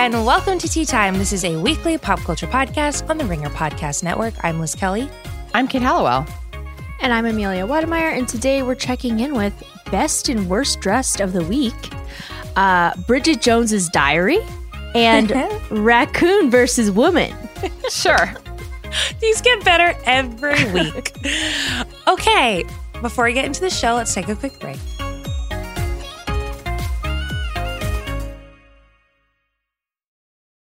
and welcome to Tea Time. This is a weekly pop culture podcast on the Ringer Podcast Network. I'm Liz Kelly. I'm Kate Halliwell. And I'm Amelia Wedemeyer. And today we're checking in with Best and Worst Dressed of the Week uh, Bridget Jones's Diary and Raccoon versus Woman. Sure. These get better every week. okay, before we get into the show, let's take a quick break.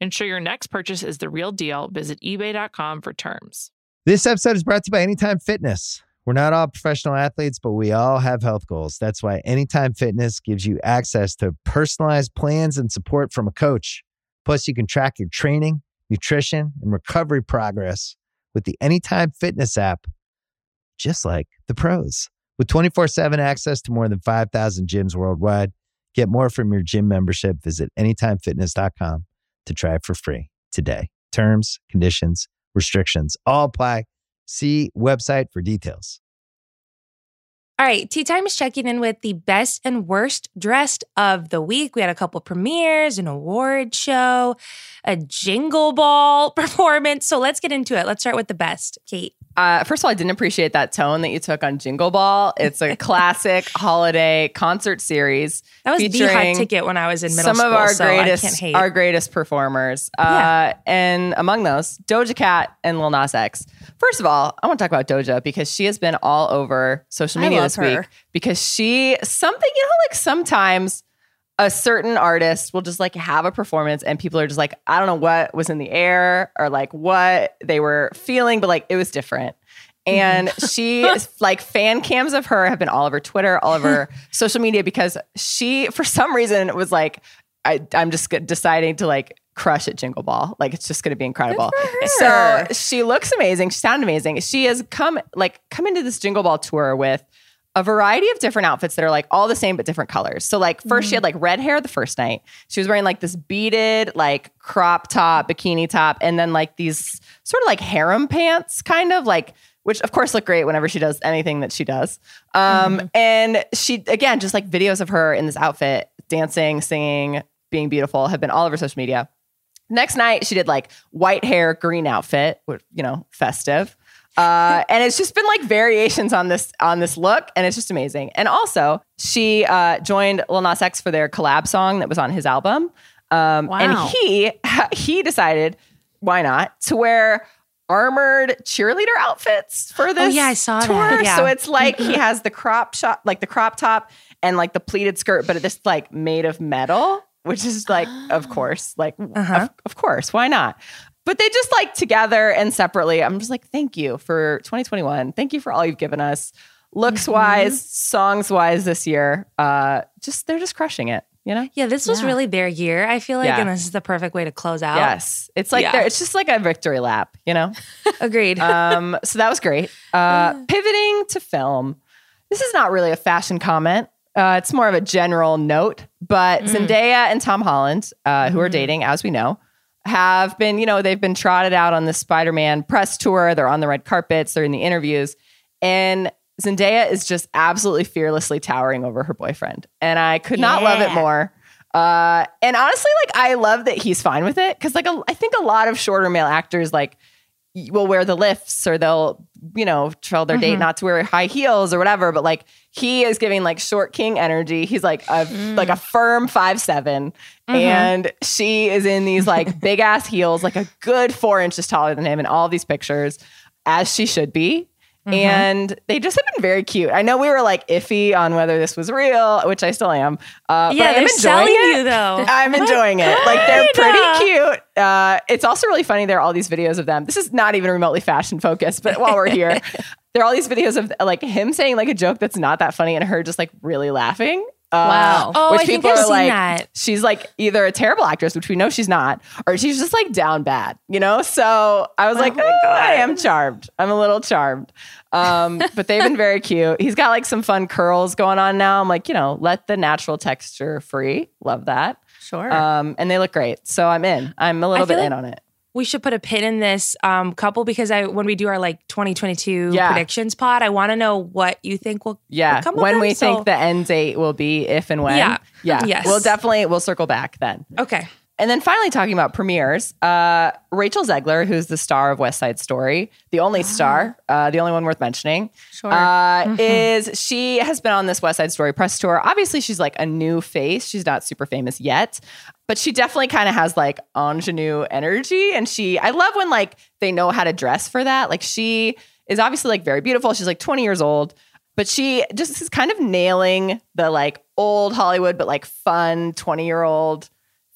Ensure your next purchase is the real deal. Visit eBay.com for terms. This episode is brought to you by Anytime Fitness. We're not all professional athletes, but we all have health goals. That's why Anytime Fitness gives you access to personalized plans and support from a coach. Plus, you can track your training, nutrition, and recovery progress with the Anytime Fitness app, just like the pros. With 24 7 access to more than 5,000 gyms worldwide, get more from your gym membership. Visit AnytimeFitness.com to try it for free today. Terms, conditions, restrictions all apply. See website for details. All right, Tea Time is checking in with the best and worst dressed of the week. We had a couple premieres, an award show, a jingle ball performance. So let's get into it. Let's start with the best. Kate. Uh, first of all, I didn't appreciate that tone that you took on Jingle Ball. It's a classic holiday concert series. That was the hot ticket when I was in middle some school. of our so greatest, our greatest performers. Uh, Yeah. And among those, Doja Cat and Lil Nas X. First of all, I want to talk about Doja because she has been all over social I media love this her. week because she something you know like sometimes a certain artist will just like have a performance and people are just like I don't know what was in the air or like what they were feeling but like it was different. And she is like fan cams of her have been all over Twitter, all over social media because she for some reason was like I, I'm just deciding to like crush at Jingle Ball. Like it's just going to be incredible. So she looks amazing. She sounds amazing. She has come like come into this Jingle Ball tour with a variety of different outfits that are like all the same but different colors. So like 1st she had like red hair the first night. She was wearing like this beaded like crop top, bikini top, and then like these sort of like harem pants, kind of like which of course look great whenever she does anything that she does. Um, And she again just like videos of her in this outfit, dancing, singing, being beautiful, have been all over social media. Next night, she did like white hair, green outfit, you know, festive. Uh, and it's just been like variations on this on this look, and it's just amazing. And also, she uh, joined Lil Nas X for their collab song that was on his album. Um, Wow. And he he decided why not to wear armored cheerleader outfits for this Oh, yeah, I saw tour. that. Yeah. So it's like he has the crop shot, like the crop top and like the pleated skirt, but it's like made of metal, which is like, of course, like Uh-huh. of, of course, why not? But they just like together and separately. I'm just like, thank you for 2021. Thank you for all you've given us, looks wise, songs wise this year. Uh, just they're just crushing it. You know. Yeah, this was Yeah. really their year, I feel like, Yeah. and this is the perfect way to close out. Yes, it's like Yeah. it's just like a victory lap. You know. Agreed. um, so that was great. Uh, pivoting to film. This is not really a fashion comment. Uh, it's more of a general note. But Zendaya and Tom Holland, uh, who are dating, as we know, have been, you know, they've been trotted out on the Spider Man press tour. They're on the red carpets, they're in the interviews. And Zendaya is just absolutely fearlessly towering over her boyfriend. And I could not love it more. Uh, and honestly, like I love that he's fine with it because, like, a, I think a lot of shorter male actors, like, will wear the lifts or they'll, you know, tell their date mm-hmm. not to wear high heels or whatever. But like he is giving like short king energy. He's like a mm. like a firm five seven, mm-hmm. and she is in these like big ass heels, like a good four inches taller than him in all these pictures, as she should be. And they just have been very cute. I know we were like iffy on whether this was real, which I still am. Uh, but Yeah, I am enjoying it. you though. I'm enjoying it. Like they're pretty cute. Uh, it's also really funny. There are all these videos of them. This is not even remotely fashion focused, but while we're here, there are all these videos of like him saying like a joke that's not that funny and her just like really laughing. Uh, Wow. Oh, which I think people I've are seen like, that. she's like either a terrible actress, which we know she's not, or she's just like down bad, you know? So I was like, "Oh, I am charmed. I'm a little charmed. Um, but they've been very cute. He's got like some fun curls going on now. I'm like, you know, let the natural texture free. Love that. Sure. Um, and they look great. So I'm in. I'm a little bit in on it. We should put a pin in this um, couple because I when we do our like 2022 Yeah. predictions pod, I want to know what you think will Yeah. will When we so- think the end date will be, if and when. Yeah. Yeah. Yes. We'll definitely, we'll circle back then. okay. And then finally, talking about premieres, uh, Rachel Zegler, who's the star of West Side Story, the only star, uh, the only one worth mentioning, Sure. uh, is she has been on this West Side Story press tour. Obviously, she's like a new face. She's not super famous yet, but she definitely kind of has like ingenue energy. And she, I love when like they know how to dress for that. Like she is obviously like very beautiful. She's like 20 years old. But she just is kind of nailing the like old Hollywood, but like fun 20 year old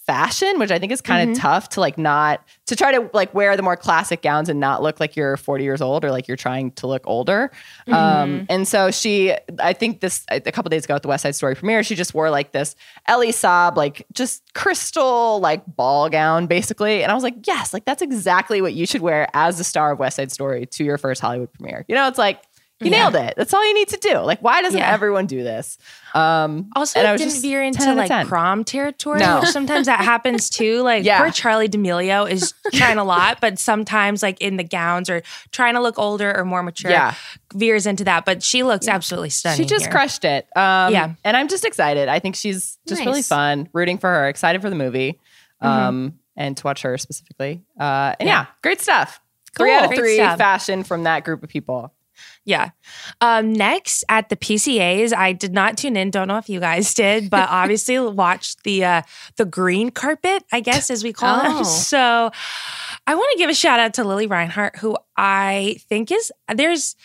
fashion, which I think is kind of tough to like not to try to like wear the more classic gowns and not look like you're 40 years old or like you're trying to look older. Um, and so she, I think this a couple days ago at the West Side Story premiere, she just wore like this Elie Saab, like just crystal like ball gown basically. And I was like, yes, like that's exactly what you should wear as the star of West Side Story to your first Hollywood premiere. You know, it's like, you Yeah. nailed it. That's all you need to do. Like, why doesn't Yeah. everyone do this? Um, Also, and I it was didn't just veer into like 10. prom territory, No. which sometimes that happens too. Like Yeah. poor Charlie D'Amelio is trying a lot, but sometimes like in the gowns or trying to look older or more mature, Yeah. veers into that. But she looks absolutely stunning. She just here. crushed it. Um, Yeah. And I'm just excited. I think she's just really fun, rooting for her, excited for the movie, um, and to watch her specifically. Uh, and yeah. great stuff. Three out of three fashion from that group of people. Yeah. Um, next at the PCAs, I did not tune in. Don't know if you guys did, but obviously watched the uh, the green carpet, I guess as we call Oh. it. So I want to give a shout out to Lili Reinhart, who I think is there's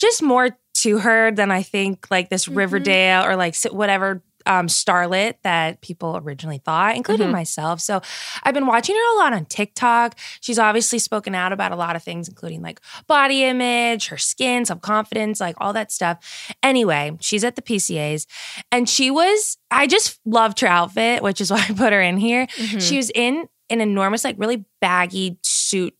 just more to her than I think like this Riverdale or like whatever um, starlet that people originally thought, including myself. So I've been watching her a lot on TikTok. She's obviously spoken out about a lot of things, including like body image, her skin, self confidence, like all that stuff. Anyway, she's at the PCAs and she was, I just loved her outfit, which is why I put her in here. She was in an enormous, like really baggy suit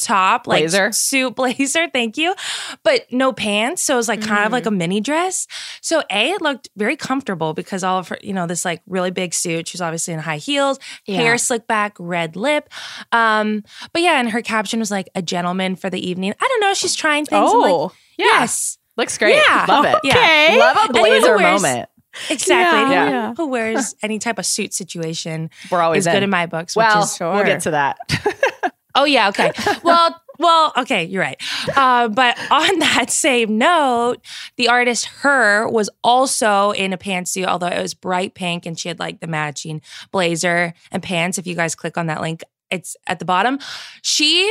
top, like Blazer? suit blazer, thank you, but no pants. So it was like kind of like a mini dress. So A, it looked very comfortable because all of her, you know, this like really big suit. She's obviously in high heels, hair Yeah. slicked back, red lip. Um, but yeah, and her caption was like a gentleman for the evening. I don't know. She's trying things. I'm like, Oh, yeah. yes, Looks great. Yeah. Love it. Yeah. Love a blazer wears- moment. exactly. Yeah. Yeah. who wears any type of suit situation We're always is good in. in my books. well, which is, we'll get to that. Oh yeah, okay. Well, well, okay, you're right. Uh, but on that same note, the artist her was also in a pantsuit, although it was bright pink, and she had like the matching blazer and pants. If you guys click on that link, it's at the bottom. She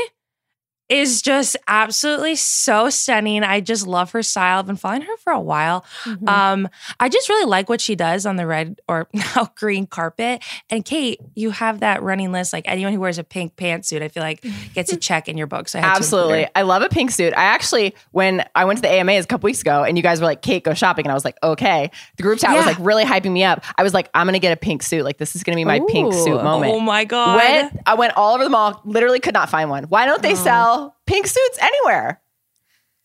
is just absolutely so stunning. I just love her style. I've been following her for a while. Mm-hmm. Um, I just really like what she does on the red or now green carpet. And Kate, you have that running list. Like anyone who wears a pink pantsuit, I feel like gets a check in your book. So I had to include Absolutely. I love a pink suit. I actually, when I went to the AMAs a couple weeks ago and you guys were like, Kate, go shopping. And I was like, okay. The group chat was like really hyping me up. I was like, I'm going to get a pink suit. Like, this is going to be my pink suit moment. Oh my god! Went, I went all over the mall, literally could not find one. Why don't Oh. they sell pink suits anywhere?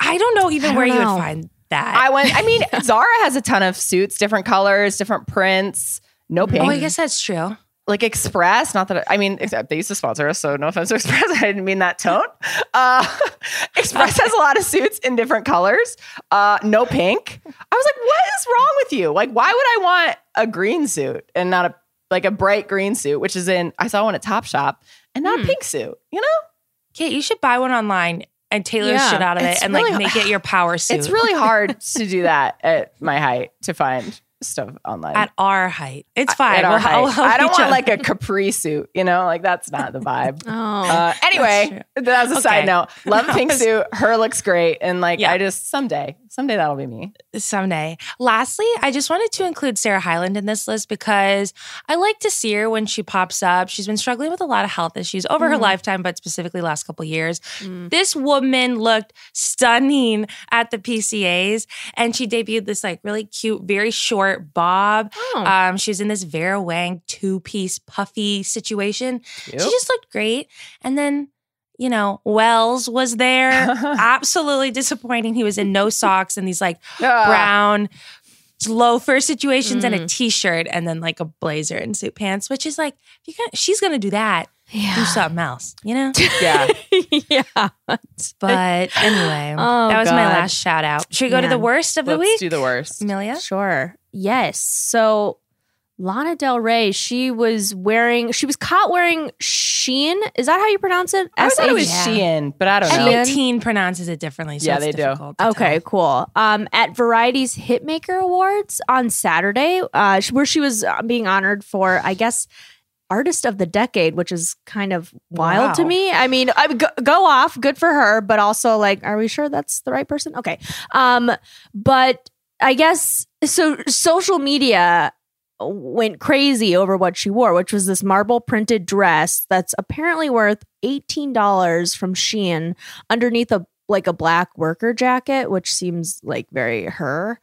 I don't know even where don't you know. would find that. I went, I mean, Zara has a ton of suits, different colors, different prints, no pink. oh, I guess that's true. like Express, not that I mean, except they used to sponsor us, so no offense to Express. I didn't mean that tone. Uh, Express has a lot of suits in different colors. Uh, no pink. I was like, what is wrong with you? Like, why would I want a green suit and not a like a bright green suit, which is in I saw one at Topshop and not a pink suit, you know? Kate, you should buy one online and tailor Yeah, shit out of it and really- like make it your power suit. It's really hard to do that at my height to find stuff online. at our height. It's fine. At our We'll- height. I don't want other. like a capri suit, you know, like that's not the vibe. Oh. Uh, anyway, that's a side note. Love pink suit. Her looks great, and like Yeah. I just someday, someday that'll be me. someday. Lastly, I just wanted to include Sarah Hyland in this list because I like to see her when she pops up. She's been struggling with a lot of health issues over her lifetime, but specifically last couple years. This woman looked stunning at the PCAs, and she debuted this like really cute, very short bob. Oh. Um, she was in this Vera Wang two piece puffy situation. Cute. She just looked great, and then. You know, Wells was there. Absolutely disappointing. He was in no socks and these like brown loafer situations and a mm. t-shirt and then like a blazer and suit pants, which is like you got, she's gonna do that. Do something else, you know? yeah. yeah. But anyway, Oh, that was my last shout out. Should we go to the worst of the Let's week? do the worst. Amelia? Sure. Yes. So Lana Del Rey, she was wearing, she was caught wearing Sheen. Is that how you pronounce it? I thought it was Yeah. Shein, but I don't know. Shein. Every teen pronounces it differently. So Yeah, it's they do. difficult Okay, tell. cool. Um, at Variety's Hitmaker Awards on Saturday, uh, where she was uh, being honored for, I guess, Artist of the Decade, which is kind of wild to me. I mean, I go, go off, good for her, but also like, are we sure that's the right person? Okay. Um, but I guess so. Social media went crazy over what she wore, which was this marble printed dress that's apparently worth $18 from Shein underneath a like a black worker jacket, which seems like very her.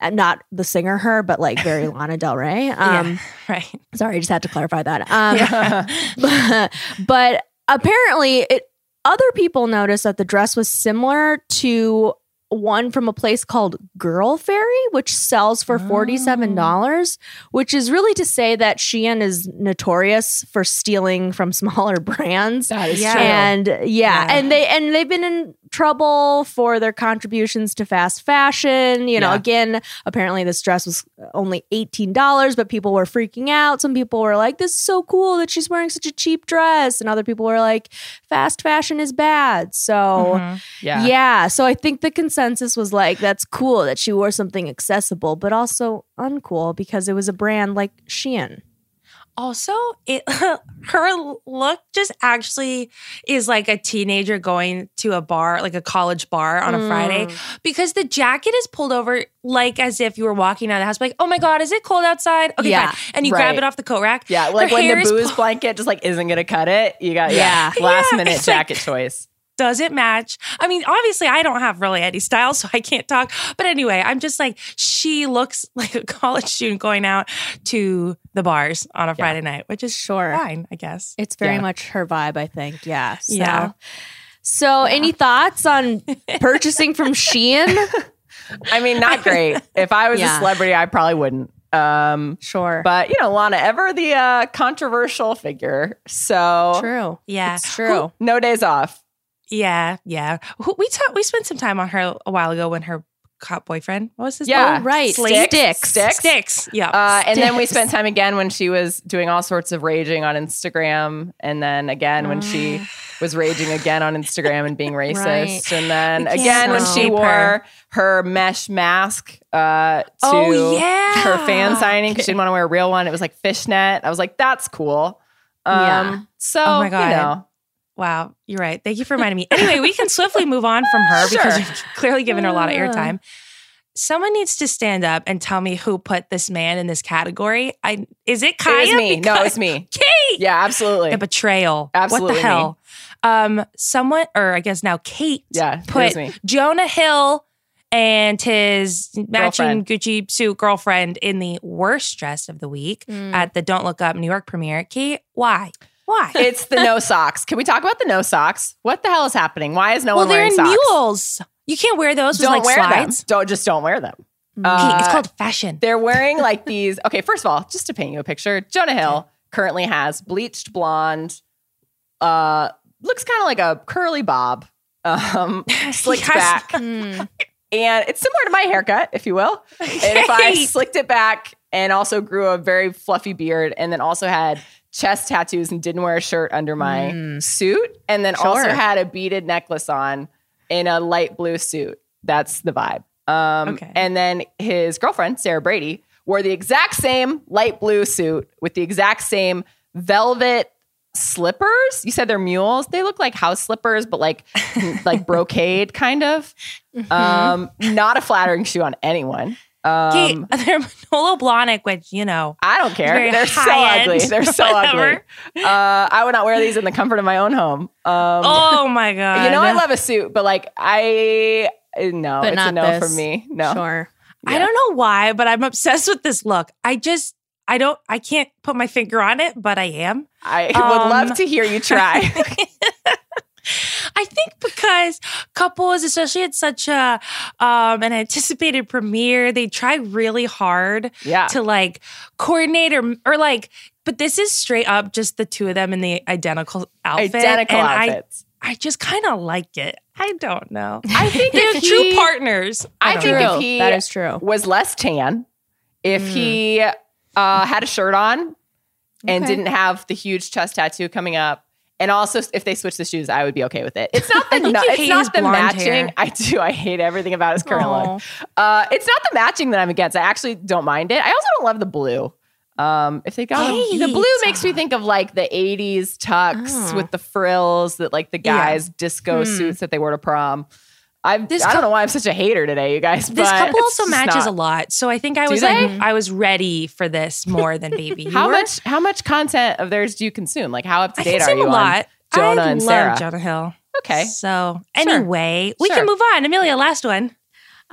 Uh, Not the singer her, but like very Lana Del Rey. Um, yeah, right. Sorry, I just had to clarify that. Um, Yeah. but apparently, it other people noticed that the dress was similar to one from a place called Girl Fairy, which sells for forty-seven oh. dollars. Which is really to say that Shein is notorious for stealing from smaller brands. That is Yeah. true. And yeah, Yeah. and they and they've been in trouble for their contributions to fast fashion. You know, Yeah. again, apparently this dress was only $18, but people were freaking out. Some people were like, This is so cool that she's wearing such a cheap dress. And other people were like, fast fashion is bad. So Mhm. yeah. yeah. So I think the consensus was like, that's cool that she wore something accessible, but also uncool because it was a brand like Shein. Also, it her look just actually is like a teenager going to a bar, like a college bar on a Friday, mm. because the jacket is pulled over like as if you were walking out of the house. Like, oh my god, is it cold outside? Okay, Yeah, fine. And you grab it off the coat rack. Yeah, like Her when the booze pulled- blanket just like isn't gonna cut it. You got yeah, Yeah. last Yeah, minute it's like- jacket choice. Does it match? I mean, obviously, I don't have really any style, so I can't talk. But anyway, I'm just like, she looks like a college student going out to the bars on a Friday night, which is Sure. fine, I guess. It's very Yeah. much her vibe, I think. Yeah. So. Yeah. So, any thoughts on purchasing from Shein? I mean, not great. if I was Yeah. a celebrity, I probably wouldn't. Um, Sure. but you know, Lana, ever the uh, controversial figure. So true. Yeah. It's true. no days off. Yeah, yeah. We talked. We spent some time on her a while ago when her cop boyfriend. What was his Yeah. name? Oh, right. Sticks. Sticks. Sticks. Yeah. Uh, and then we spent time again when she was doing all sorts of raging on Instagram, and then again when she was raging again on Instagram and being racist, Right. and then again when she wore her. her. mesh mask uh, to Oh, yeah. her fan signing because she didn't want to wear a real one. It was like fishnet. I was like, that's cool. Um, Yeah. So Oh my God. you know, Wow, you're right. Thank you for reminding me. Anyway, we can swiftly move on from her because you've clearly given her a lot of airtime. Someone needs to stand up and tell me who put this man in this category. I is it Kaya? it was me. No, it's me. Kate. Yeah, absolutely. The betrayal. Absolutely What the hell? Um, someone, or I guess now Kate, Yeah, put me. Jonah Hill and his matching Girlfriend. Gucci suit girlfriend in the worst dress of the week Mm. at the Don't Look Up New York premiere. Kate, why? Why? It's the no socks. Can we talk about the no socks? What the hell is happening? Why is no well, one they're wearing in socks? mules. You can't wear those Don't like wear slides. them. Don't just don't wear them. Kate, Uh, it's called fashion. They're wearing like these. Okay, first of all, just to paint you a picture, Jonah Hill currently has bleached blonde, uh, looks kind of like a curly bob, um, slicked Yes. back, Mm. and it's similar to my haircut, if you will. And if I slicked it back and also grew a very fluffy beard, and then also had chest tattoos and didn't wear a shirt under my Mm. suit, and then also had a beaded necklace on in a light blue suit. That's the vibe. Um, Okay. And then his girlfriend, Sarah Brady, wore the exact same light blue suit with the exact same velvet slippers. You said they're mules. They look like house slippers, but like like brocade kind of. Mm-hmm. Um, not a flattering shoe on anyone. Kate, Um, they're Manolo Blahnik, which you know. I don't care. They're so high-end, ugly. They're so ugly. Uh, I would not wear these in the comfort of my own home. Um, Oh my god! you know, I love a suit, but like I no, But it's not a no this. for me. No, Sure. I don't know why, but I'm obsessed with this look. I just, I don't, I can't put my finger on it, but I am. I would Um, love to hear you try. I think because couples, especially at such a um, an anticipated premiere, they try really hard yeah, to like coordinate or or like. But this is straight up just the two of them in the identical outfit, identical and outfits. I I just kind of like it. I don't know. I, think They're if true partners. I don't think know. if he that is true. was less tan, if he uh, had a shirt on and Okay. didn't have the huge chest tattoo coming up. And also, if they switch the shoes, I would be okay with it. It's not the no, it's not the matching. hair. I do. I hate everything about his current Aw. look. Uh, it's not the matching that I'm against. I actually don't mind it. I also don't love the blue. Um, if they got the blue, makes me think of like the '80s tux Oh. with the frills that like the Yeah. guys disco Hmm. suits that they wore to prom. I've, This I don't cou- know why I'm such a hater today, you guys. This couple also matches not. a lot, so I think I was like, I was ready for this more than baby. How were? much? How much content of theirs do you consume? Like, how up to date are you a on lot. Jonah I and love Sarah? Jonah Hill. Okay, So anyway, we Sure. can move on. Amelia, last one.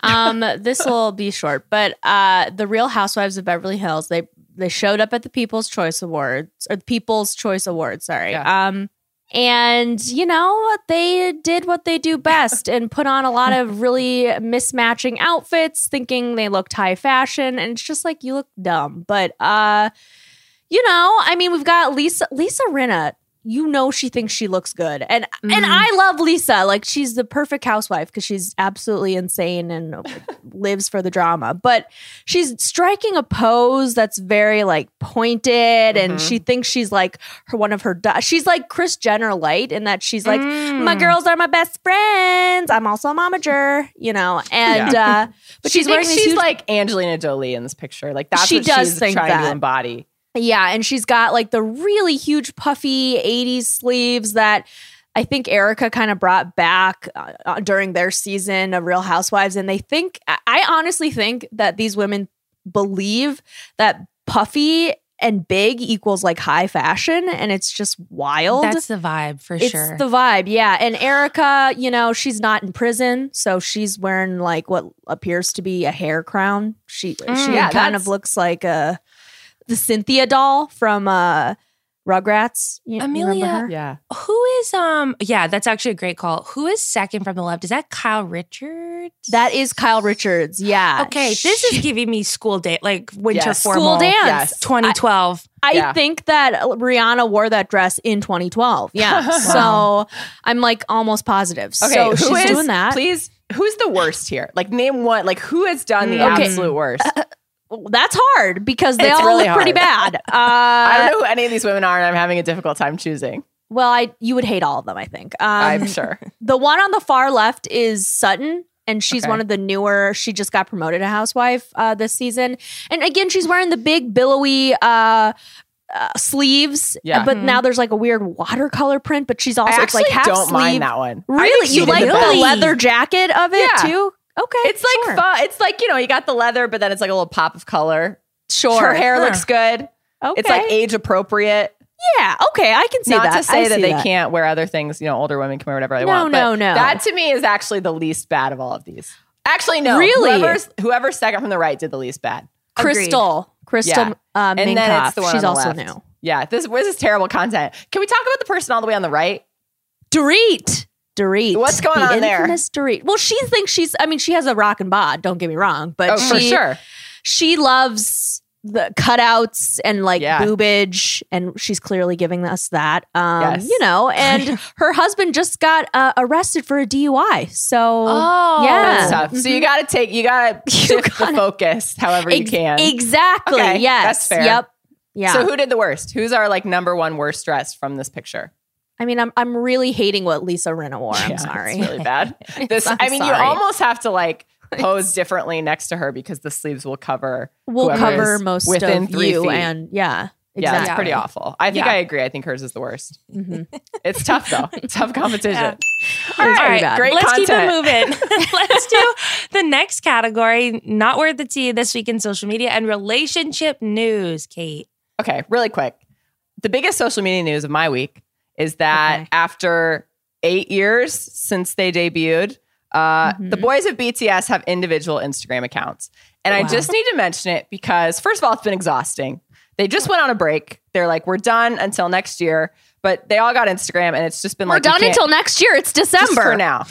um, this will be short, but uh, the Real Housewives of Beverly Hills they they showed up at the People's Choice Awards or the People's Choice Awards. Sorry. Yeah. Um, and you know they did what they do best and put on a lot of really mismatching outfits, thinking they looked high fashion, and it's just like you look dumb. But uh, you know, I mean, we've got Lisa Lisa Rinna. You know she thinks she looks good. And and Mhm. I love Lisa. Like she's the perfect housewife because she's absolutely insane and lives for the drama. But she's striking a pose that's very like pointed and Mhm. she thinks she's like her one of her da- she's like Kris Jenner light in that she's like Mm. my girls are my best friends. I'm also a momager, you know. And uh but she she's wearing she's huge like Angelina Jolie in this picture. Like that's She what does she's trying to embody. Yeah, and she's got like the really huge puffy 80s sleeves that I think Erika kind of brought back uh, uh, during their season of Real Housewives and they think I- I honestly think that these women believe that puffy and big equals like high fashion and it's just wild. That's the vibe for it's sure. the vibe, yeah. And Erika, you know, she's not in prison, so she's wearing like what appears to be a hair crown. She Mm. she Yeah, kind of looks like a the Cynthia doll from uh Rugrats. You, you Amelia. her? Yeah. Who is um? Yeah, that's actually a great call. Who is second from the left? Is that Kyle Richards? That is Kyle Richards. Yeah. okay. This is giving me school date, like winter Yes. formal. school dance. Yes. 2012. I Yeah. think that Rihanna wore that dress in 2012. Yeah. So I'm like almost positive. Okay. so who she's is- doing that. Please, who's the worst here? Like, name one. Like, who has done the Mm. Okay. absolute worst? That's hard because they It's all really look pretty bad. Uh, I don't know who any of these women are, and I'm having a difficult time choosing. Well, I you would hate all of them, I think. Um, I'm sure. The one on the far left is Sutton, and she's Okay. one of the newer. She just got promoted to housewife uh, this season, and again, she's wearing the big billowy. Uh, uh, sleeves, Yeah. but now there's like a weird watercolor print. But she's also I it's actually like half don't sleeve. mind that one. Really, you like the the, leather jacket of it Yeah. too? Okay, It's like sure. fun. It's like you know, you got the leather, but then it's like a little pop of color. Sure, Her hair looks good. Okay. It's like age appropriate. yeah, okay, I can see Not that. to say that they can't wear other things. You know, older women can wear whatever they No, want. but no, no. That to me is actually the least bad of all of these. Actually, no. Really? Whoever's, whoever's second from the right did the least bad. Crystal, Crystal, Yeah. uh, And then it's the one She's on the also left. new. Yeah, this, this is terrible content. Can we talk about the person all the way on the right? Dorit. Dorit. What's going the on there? Dorit. Well, she thinks she's. I mean, she has a rock and bod. Don't get me wrong, but Oh, she, for sure. she loves the cutouts and like Yeah. boobage, and she's clearly giving us that. Um, Yes. you know, and her husband just got uh, arrested for a DUI. So Oh, yeah, That's tough. So you got to take, you got to shift the gotta- focus however you can. Exactly. Okay, yes. that's fair. Yep. Yeah. So who did the worst? Who's our like number one worst dressed from this picture? I mean, I'm I'm really hating what Lisa Rinna wore. I'm Yeah, sorry. It's really bad. This I'm I mean, you almost have to like pose differently next to her because the sleeves will cover We'll cover most within of three you, feet. and yeah, Yeah, exactly. it's pretty awful. I think Yeah. I agree. I think hers is the worst. Mhm. It's tough though. tough competition. Yeah. All All right, bad. great let's keep it moving. let's do the next category, not worth the tea this week in social media and relationship news, Kate. Okay, really quick. The biggest social media news of my week is that Okay. after eight years since they debuted, uh, the Mhm. boys of BTS have individual Instagram accounts. And I just need to mention it because, first of all, it's been exhausting. They just went on a break. They're like, we're done until next year. But they all got Instagram, and it's just been We're like, you done until next year. It's just December for now.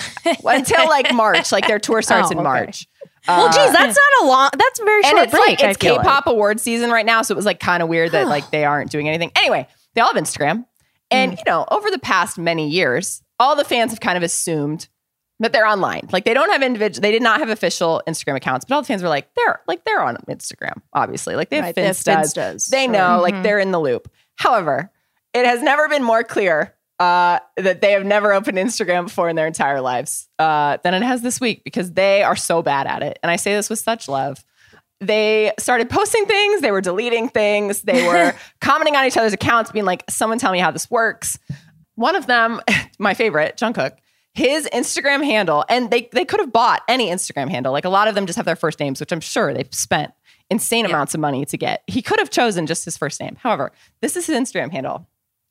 until like March. Like their tour starts Oh, in okay. March. Well, Uh, geez, that's not a long. That's a very and short it's break. like it's K-pop award season right now, so it was like kind of weird that like they aren't doing anything. Anyway, they all have Instagram, and Mm. you know, over the past many years, all the fans have kind of assumed that they're online. Like they don't have individual, they did not have official Instagram accounts, but all the fans were like, they're like they're on Instagram, obviously. Like they have Right, they have Finstas. Finstas, They know, like Mhm. they're in the loop. However, it has never been more clear uh, that they have never opened Instagram before in their entire lives uh, than it has this week because they are so bad at it. And I say this with such love. They started posting things, they were deleting things, they were commenting on each other's accounts, being like, someone tell me how this works. One of them, my favorite, Jungkook, his Instagram handle, and they they could have bought any Instagram handle. Like a lot of them just have their first names, which I'm sure they've spent insane amounts of money to get. He could have chosen just his first name. However, this is his Instagram handle.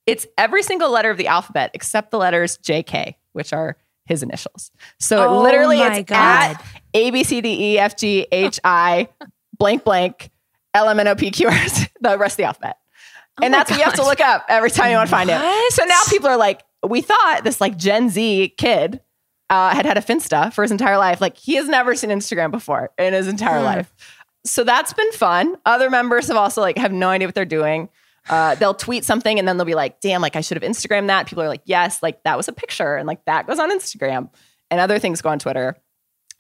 It's every single letter of the alphabet except the letters JK, which are his initials. So Oh it literally it's God. at A B C D E F G H I blank blank L M N O P Q R S, the rest of the alphabet. and my that's what you have to look up every time you want to find. What? So now people are like, we thought this like Gen Z kid uh, had had a Finsta for his entire life. Like he has never seen Instagram before in his entire Hmm. life. So that's been fun. Other members have also like have no idea what they're doing. Uh, they'll tweet something and then they'll be like, damn, like I should have Instagrammed that. People are like, yes, like that was a picture and like that goes on Instagram and other things go on Twitter.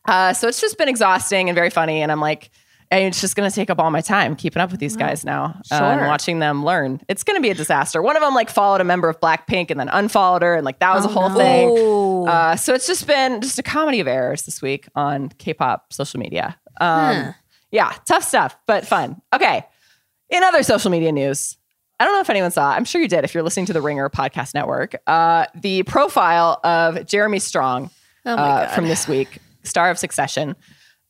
Uh, so it's just been exhausting and very funny. And I'm like, and it's just going to take up all my time keeping up with these guys now uh, and Sure. watching them learn. It's going to be a disaster. One of them like followed a member of Blackpink and then unfollowed her. And like that was a Oh, whole no. thing. Uh, so it's just been just a comedy of errors this week on K-pop social media. Um, Huh. Yeah, tough stuff, but fun. Okay. In other social media news, I don't know if anyone saw. I'm sure you did. If you're listening to the Ringer podcast network, uh, the profile of Jeremy Strong Oh uh, from this week, star of Succession,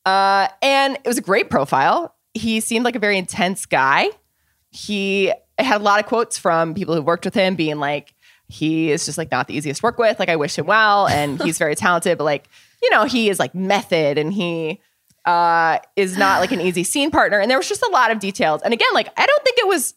uh, and it was a great profile. He seemed like a very intense guy. He had a lot of quotes from people who worked with him, being like, he is just like not the easiest to work with. Like I wish him well, and he's very talented, but like you know, he is like method, and he uh, is not like an easy scene partner. And there was just a lot of details. And again, like I don't think it was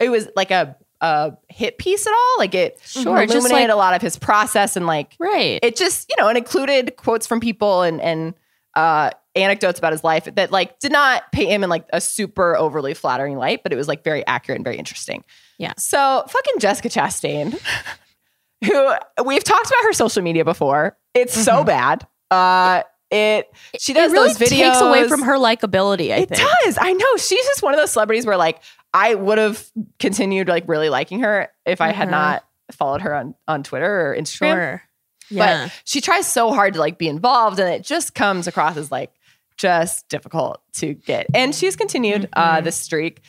it was like a a hit piece at all. Like it Sure, just illuminated like- a lot of his process and like right. it just you know it included quotes from people and and uh anecdotes about his life that like did not paint him in like a super overly flattering light but it was like very accurate and very interesting Yeah. so fucking jessica chastain who we've talked about her social media before it's so bad uh it she does it really those videos takes away from her likability. I it think. does. I know. She's just one of those celebrities where like I would have continued like really liking her if I had Mhm. not followed her on on Twitter or Instagram. Sure. Yeah. But she tries so hard to like be involved and it just comes across as like just difficult to get. And she's continued uh, Mm-hmm. this streak.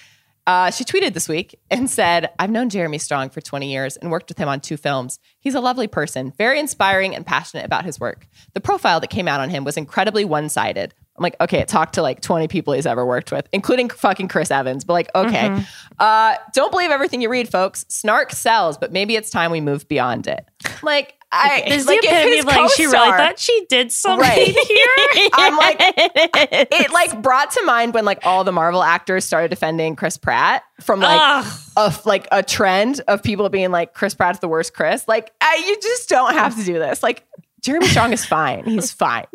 Uh, she tweeted this week and said, I've known Jeremy Strong for 20 years and worked with him on two films. He's a lovely person, very inspiring and passionate about his work. The profile that came out on him was incredibly one sided. I'm like, okay, it talked to like 20 people he's ever worked with, including fucking Chris Evans. But like, okay, Mm-hmm. uh, don't believe everything you read, folks. Snark sells, but maybe it's time we move beyond it. Like, I This is like the epitome of like she really thought she did something Right. here. I'm like, it like brought to mind when like all the Marvel actors started defending Chris Pratt from like Ugh. a like a trend of people being like Chris Pratt's the worst Chris. Like I, you just don't have to do this. Like Jeremy Strong is fine. He's fine.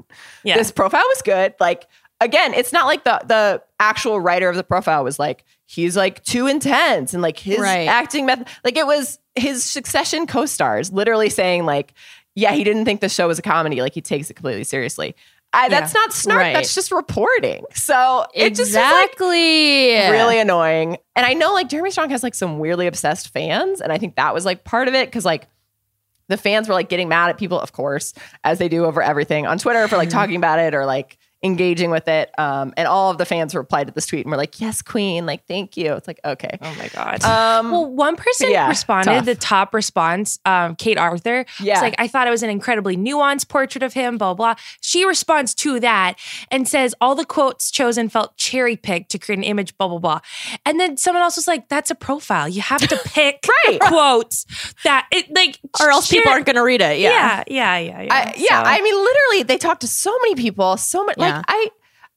Yeah. This profile was good. Like again, it's not like the the actual writer of the profile was like he's like too intense and like his Right. acting method. Like it was his Succession co-stars literally saying like, yeah, he didn't think the show was a comedy. Like he takes it completely seriously. I, that's not snark. Right. That's just reporting. So it just is like exactly. really annoying. And I know like Jeremy Strong has like some weirdly obsessed fans, and I think that was like part of it because like the fans were like getting mad at people, of course, as they do over everything on Twitter for like talking about it or like engaging with it. Um, and all of the fans replied to this tweet and were like, "Yes, Queen, like thank you." It's like okay. Oh my god. Um, well, one person yeah, responded, tough. the top response, um, Kate Aurthur. Yeah. It's like, I thought it was an incredibly nuanced portrait of him, blah, blah. She responds to that and says, all the quotes chosen felt cherry picked to create an image, blah, blah, blah. And then someone else was like, that's a profile. You have to pick Right. quotes that it like, or else people aren't going to read it. Yeah. Yeah, yeah, yeah, yeah. I, yeah, So- I mean, literally, they talked to so many people, so much. Yeah. Like, I,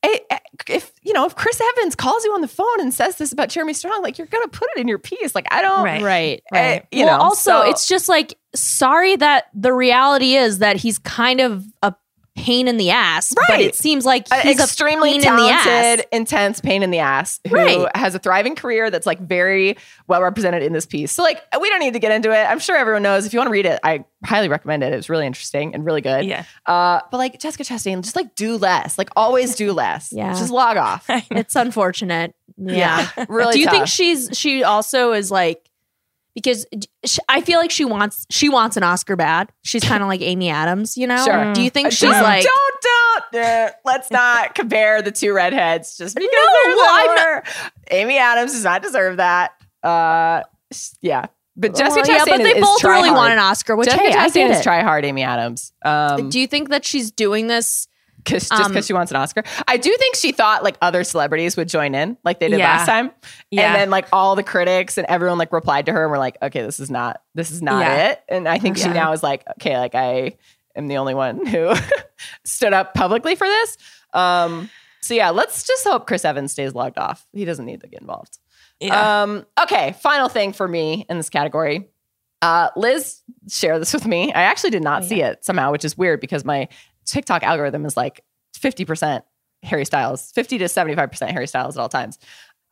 I, if you know, if Chris Evans calls you on the phone and says this about Jeremy Strong, like you're gonna put it in your piece. Like, I don't. Right. Right. eh, you well, know, also, so- it's just like sorry that the reality is that he's kind of a pain in the ass, right. but it seems like an he's extremely a pain in the ass. talented, intense pain in the ass who Right. has a thriving career that's like very well represented in this piece. So like we don't need to get into it. I'm sure everyone knows. If you want to read it, I highly recommend it. It was really interesting and really good. Yeah. Uh, but like Jessica Chastain, just like do less. Like always do less. Yeah. Just log off. It's unfortunate. Yeah. Really. Do you think she's she also is like because I feel like she wants she wants an Oscar bad. She's kind of like Amy Adams, you know. Sure. Do you think Uh, she's don't, like don't don't uh, let's not compare the two redheads just because No, well. Amy Adams does not deserve that. Uh, yeah, but Jessica Well, yeah, Chastain but they is, both really hard. want an Oscar, which Jessica hey, I Chastain get is it. try hard. Amy Adams. Um, Do you think that she's doing this? Cause, just um, because she wants an Oscar, I do think she thought like other celebrities would join in, like they did Yeah. last time. Yeah. And then like all the critics and everyone like replied to her and were like, okay, this is not this is not Yeah. it. And I think she now is like, okay, like I am the only one who stood up publicly for this. Um, so yeah, let's just hope Chris Evans stays logged off. He doesn't need to get involved. Yeah. Um, okay, final thing for me in this category. Uh, Liz shared this with me. I actually did not Oh, see it somehow, which is weird because my TikTok algorithm is like 50% Harry Styles, 50 to 75% Harry Styles at all times.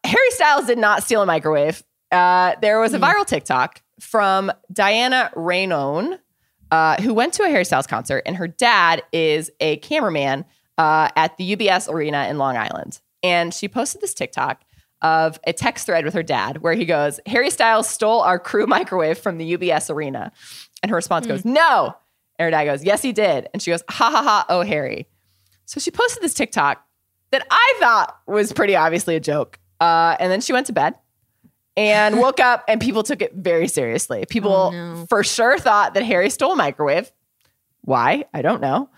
Harry Styles did not steal a microwave. Uh, there was a Hmm. viral TikTok from Diana Raynone, uh, who went to a Harry Styles concert, and her dad is a cameraman uh, at the UBS Arena in Long Island. And she posted this TikTok of a text thread with her dad where he goes, Harry Styles stole our crew microwave from the UBS Arena. And her response goes, No. And her dad goes, Yes, he did. And she goes, Ha ha ha, oh, Harry. So she posted this TikTok that I thought was pretty obviously a joke. Uh, and then she went to bed and woke up, and people took it very seriously. People Oh, no. for sure thought that Harry stole a microwave. Why? I don't know.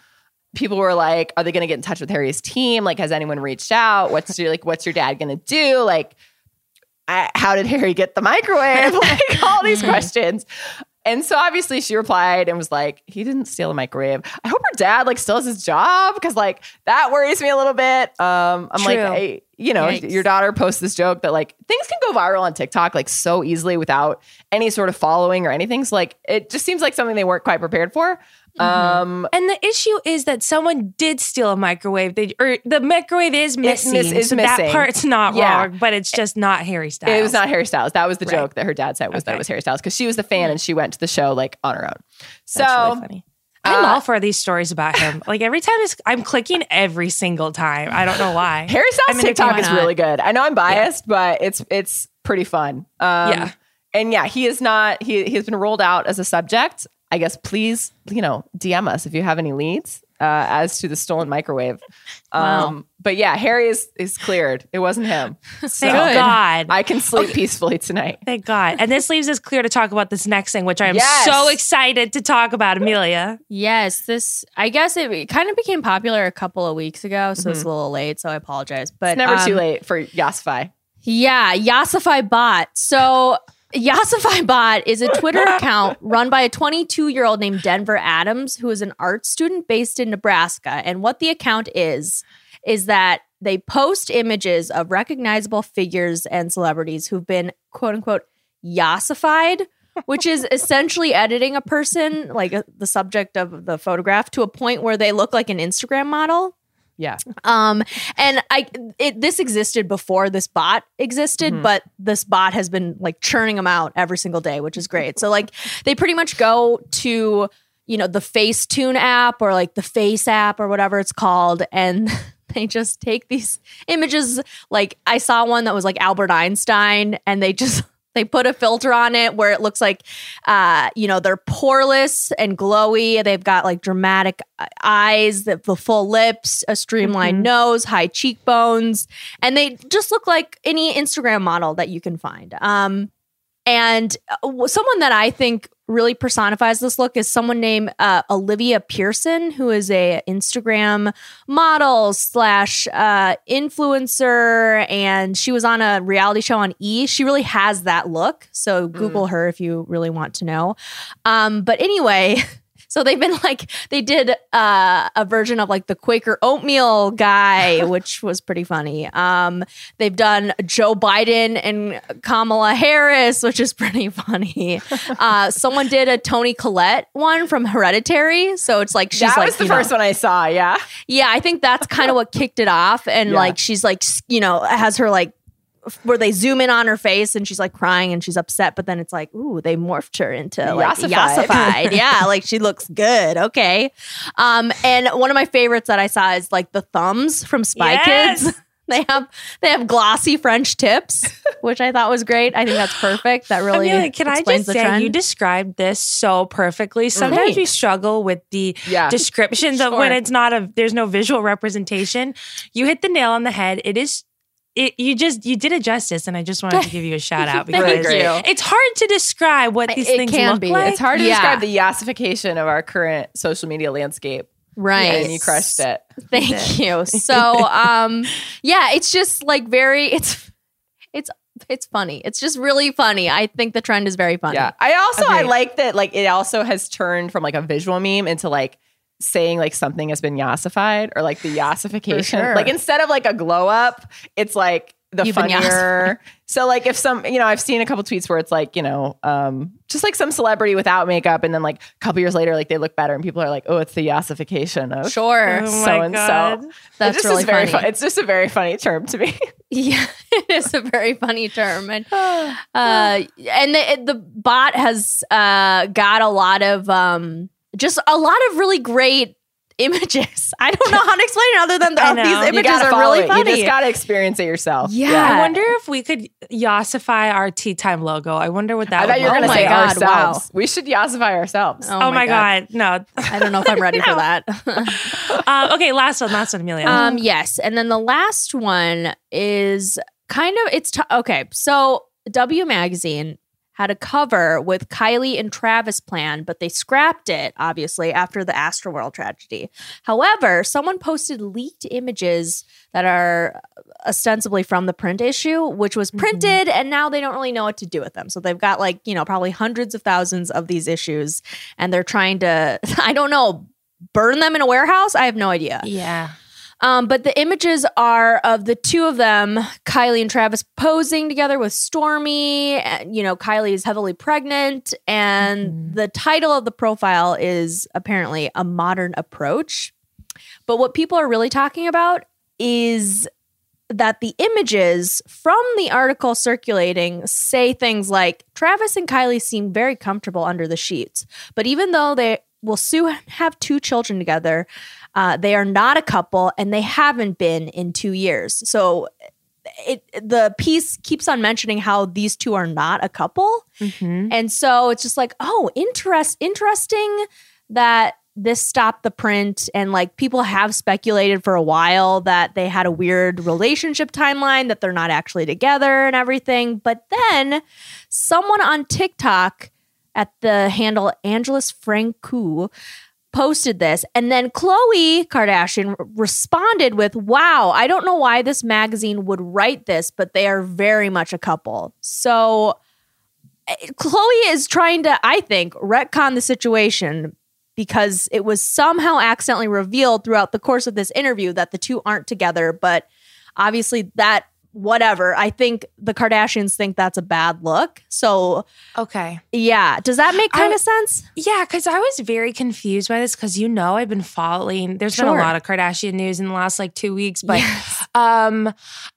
People were like, "Are they going to get in touch with Harry's team? Like, has anyone reached out? What's your like? What's your dad going to do? Like, I, how did Harry get the microwave? like, all these questions." And so obviously she replied and was like, he didn't steal a microwave. I hope her dad like still has his job because like that worries me a little bit. Um, I'm like, True. hey, you know, Yikes. your daughter posts this joke that like things can go viral on TikTok like so easily without any sort of following or anything. So like it just seems like something they weren't quite prepared for. Um, And the issue is that someone did steal a microwave. They or the microwave is missing. miss- is so missing. that part's not Yeah. wrong, but it's just not Harry Styles. it was not Harry Styles. That was the Right. joke that her dad said was that it was Harry Styles because she was the fan and she went to the show like on her own. So really funny. I'm uh, all for these stories about him. Like every time I'm clicking every single time. I don't know why. Harry Styles TikTok is really good. I know I'm biased, but it's it's pretty fun. Um, Yeah. and yeah, he is not. He he has been rolled out as a subject. I guess please, you know, DM us if you have any leads uh, as to the stolen microwave. Um, But yeah, Harry is is cleared. It wasn't him. So Thank God. I can sleep peacefully tonight. Thank God. And this leaves us clear to talk about this next thing, which I am Yes. so excited to talk about, Amelia. Yes, this I guess it kind of became popular a couple of weeks ago, so it's a little late. So I apologize, but It's never too um, late for Yasify. Yeah, Yasify Bot. So Yasify Bot is a Twitter account run by a 22 year old named Denver Adams, who is an art student based in Nebraska. And what the account is, is that they post images of recognizable figures and celebrities who've been quote unquote Yasified, which is essentially editing a person, like uh, the subject of the photograph, to a point where they look like an Instagram model. Yeah. Um, and I it this existed before this bot existed, Mhm. but this bot has been like churning them out every single day, which is great. So like they pretty much go to you know, the Facetune app or like the Face app or whatever it's called. And they just take these images. Like I saw one that was like Albert Einstein and they just they put a filter on it where it looks like uh you know they're poreless and glowy. They've got like dramatic uh, eyes the, the full lips a streamlined Mhm. nose high cheekbones. And they just look like any instagram model that you can find. Um and uh, someone that i think really personifies this look is someone named uh, olivia pierson who is a instagram model slash uh, influencer. And she was on a reality show on e. She really has that look. So google her if you really want to know. Um, but anyway so they've been like they did uh, a version of like the quaker oatmeal guy which was pretty funny um, they've done joe biden and kamala harris which is pretty funny uh, someone did a toni collette one from hereditary so it's like she's that like was the you know- first one I saw. Yeah. yeah, I think that's kind of what kicked it off. And Yeah. like she's like, you know, has her like where they zoom in on her face and she's like crying and she's upset, but then it's like, ooh, they morphed her into like Yassified. yassified. yeah, like she looks good. Okay. Um, and one of my favorites that I saw is like the thumbs from Spy Yes. Kids. They have they have glossy French tips, which I thought was great. I think that's perfect. That really Amelia, can I just the say trend. you described this so perfectly. Sometimes we struggle with the Yeah. descriptions of when it's not a there's no visual representation. You hit the nail on the head. It is it you just you did it justice and I just wanted to give you a shout out because it's hard to describe what these It things can look be. like. It's hard to Yeah. describe the yassification of our current social media landscape. Right. And you crushed it. Thank you. So, um, yeah, it's just like very, it's, it's, it's funny. It's just really funny. I think the trend is very funny. Yeah. I also I like that like it also has turned from like a visual meme into like saying like something has been yassified or like the yassification. sure. Like instead of like a glow up, it's like the You've funnier. So like if some, you know, I've seen a couple tweets where it's like, you know, um, just like some celebrity without makeup, and then like a couple years later, like they look better, and people are like, oh, it's the yassification of Sure. Oh so my and so. That's just really is very funny. fun. It's just a very funny term to me. Yeah, it is a very funny term, and uh, and the the bot has uh got a lot of um just a lot of really great images. I don't know how to explain it other than I that know. these You you images are really it. funny. You just gotta experience it yourself. Yeah. I wonder if we could yassify our tea time logo. I wonder what that I would thought you were look going to Oh say God, ourselves. We should yassify ourselves. Oh Oh, my my god. No. I don't know if I'm ready for that. um, okay, last one, last one, Amelia. Um, yes, and then the last one is kind of it's t- okay. So W Magazine had a cover with Kylie and Travis plan, but they scrapped it obviously after the Astroworld tragedy. However, someone posted leaked images that are ostensibly from the print issue, which was mm-hmm. printed, and now they don't really know what to do with them. So they've got like you know probably hundreds of thousands of these issues, and they're trying to I don't know burn them in a warehouse. I have no idea. yeah. Um, but the images are of the two of them, Kylie and Travis, posing together with Stormi. And, You know, Kylie is heavily pregnant, and Mhm. the title of the profile is apparently a modern approach. But what people are really talking about is that the images from the article circulating say things like Travis and Kylie seem very comfortable under the sheets, but even though they will soon have two children together, uh, they are not a couple and they haven't been in two years. So it the piece keeps on mentioning how these two are not a couple. Mhm. And so it's just like, oh, interest interesting that this stopped the print and like people have speculated for a while that they had a weird relationship timeline that they're not actually together and everything. But then someone on TikTok at the handle Angelus Francu posted this and then Khloe Kardashian responded with wow I don't know why this magazine would write this but they are very much a couple so eh, Khloe is trying to, I think, retcon the situation because it was somehow accidentally revealed throughout the course of this interview that the two aren't together. But obviously, that whatever. I think the Kardashians think that's a bad look. So, Okay. yeah. Does that make kind I- of sense? Yeah, because I was very confused by this because you know I've been following. There's been a lot of Kardashian news in the last like two weeks, but um,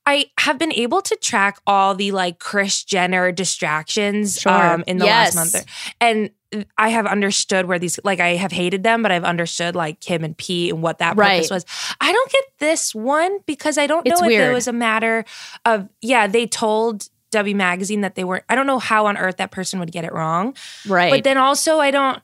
I have been able to track all the like Kris Jenner distractions Sure. um in the Yes. last month, and I have understood where these like I have hated them, but I've understood like Kim and Pete and what that Right. purpose was. I don't get this one because I don't know It's if weird. it was a matter of yeah, they told W magazine that they weren't I don't know how on earth that person would get it wrong. Right. But then also I don't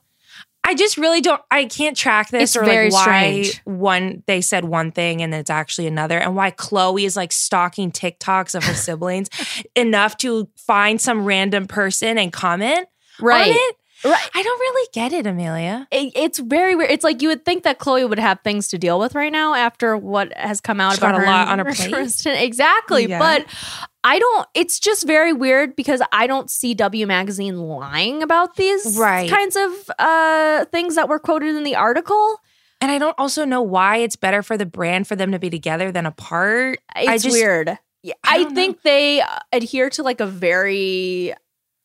I just really don't I can't track this It's or like why strange. one they said one thing and it's actually another and why Khloe is like stalking TikToks of her siblings enough to find some random person and comment right. on it. Right. I don't really get it, Amelia. It- it's very weird. It's like you would think that Khloe would have things to deal with right now after what has come out She's about a lot on her plate. Exactly. Yeah. But I don't it's just very weird because I don't see W magazine lying about these Right. kinds of uh things that were quoted in the article. And I don't also know why it's better for the brand for them to be together than apart. It's just- weird. Yeah, I I, think they uh, adhere to like a very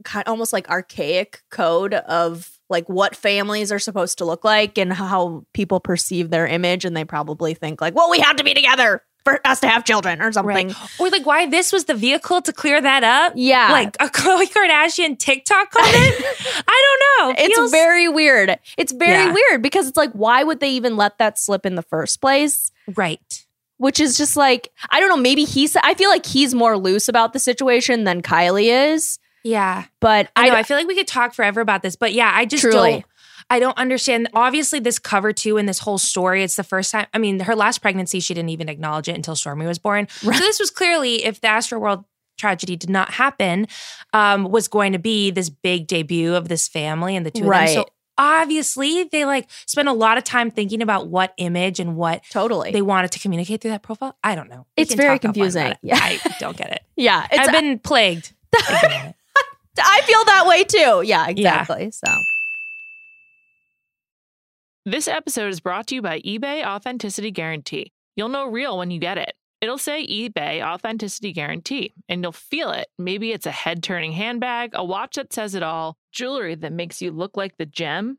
kind of almost like archaic code of like what families are supposed to look like and how people perceive their image and they probably think like, well, we have to be together for us to have children or something. Or like why this was the vehicle to clear that up. Yeah. Like a Khloe Kardashian TikTok comment. I don't know. it's Feels- very weird. It's very Yeah. weird because it's like, why would they even let that slip in the first place? right. Which is just like, I don't know, maybe he's, I feel like he's more loose about the situation than Kylie is. Yeah. But I know. I feel like we could talk forever about this, but yeah, I just Truly. don't. I don't understand. Obviously, this cover too and this whole story. It's the first time. I mean, her last pregnancy, she didn't even acknowledge it until Stormi was born. So this was clearly, if the Astroworld tragedy did not happen, um, was going to be this big debut of this family and the two of them. So obviously, they like spent a lot of time thinking about what image and what totally. they wanted to communicate through that profile. I don't know. We It's very talk offline about confusing. it. Yeah. I don't get it. yeah. It's, I've been plagued. thinking about it. I feel that way too. Yeah, exactly. So This episode is brought to you by eBay Authenticity Guarantee. You'll know real when you get it. It'll say eBay Authenticity Guarantee, and you'll feel it. Maybe it's a head turning handbag, a watch that says it all, jewelry that makes you look like the gem.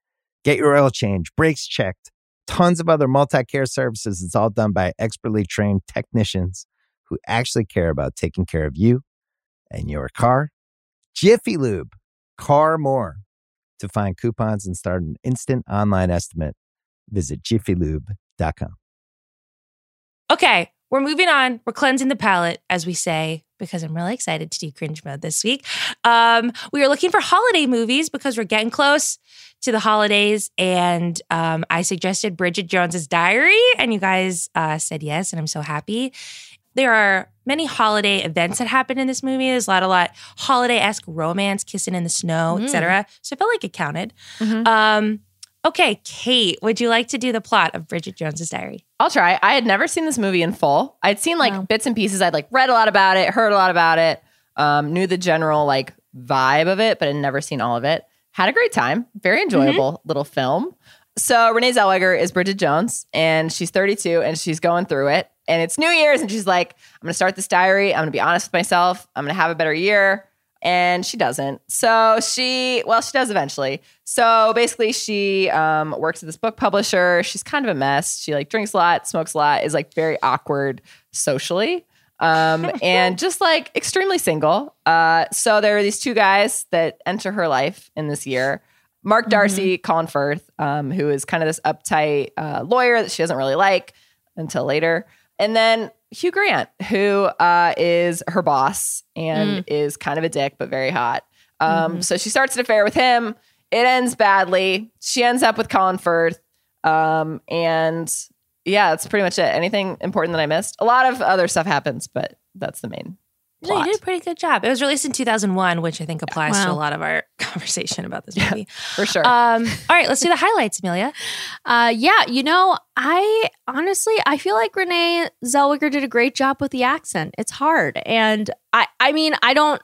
Get your oil change, brakes checked, tons of other multi care services. It's all done by expertly trained technicians who actually care about taking care of you and your car. Jiffy Lube, car more. To find coupons and start an instant online estimate, visit jiffylube.com. Okay, we're moving on. We're cleansing the palate, as we say, because I'm really excited to do cringe mode this week. Um, we are looking for holiday movies because we're getting close to the holidays, and um, I suggested Bridget Jones's Diary, and you guys uh, said yes, and I'm so happy. There are many holiday events that happen in this movie. There's a lot, a lot holiday esque romance, kissing in the snow, Mm. etc. So I felt like it counted. Mhm. Um, Okay, Kate, would you like to do the plot of Bridget Jones's Diary? I'll try. I had never seen this movie in full. I'd seen like Wow. bits and pieces. I'd like read a lot about it, heard a lot about it, um, knew the general like vibe of it, but had never seen all of it. Had a great time. Very enjoyable little film. So Renee Zellweger is Bridget Jones, and she's 32, and she's going through it. And it's New Year's, and she's like, "I'm going to start this diary. I'm going to be honest with myself. I'm going to have a better year." And she doesn't. So she, well, she does eventually. So basically, she um, works at this book publisher. She's kind of a mess. She like drinks a lot, smokes a lot, is like very awkward socially, um, and just like extremely single. Uh, so there are these two guys that enter her life in this year. Mark Darcy, Colin Firth, um, who is kind of this uptight uh, lawyer that she doesn't really like until later. And then Hugh Grant, who uh, is her boss and is kind of a dick, but very hot. Um, So she starts an affair with him. It ends badly. She ends up with Colin Firth. Um, and yeah, that's pretty much it. Anything important that I missed? A lot of other stuff happens, but that's the main No, you did a pretty good job. It was released in 2001, which I think applies to a lot of our conversation about this movie. for sure. Um, all right, let's do the highlights, Amelia. Uh, yeah, you know, I honestly I feel like Renee Zellweger did a great job with the accent. It's hard, and I I mean I don't.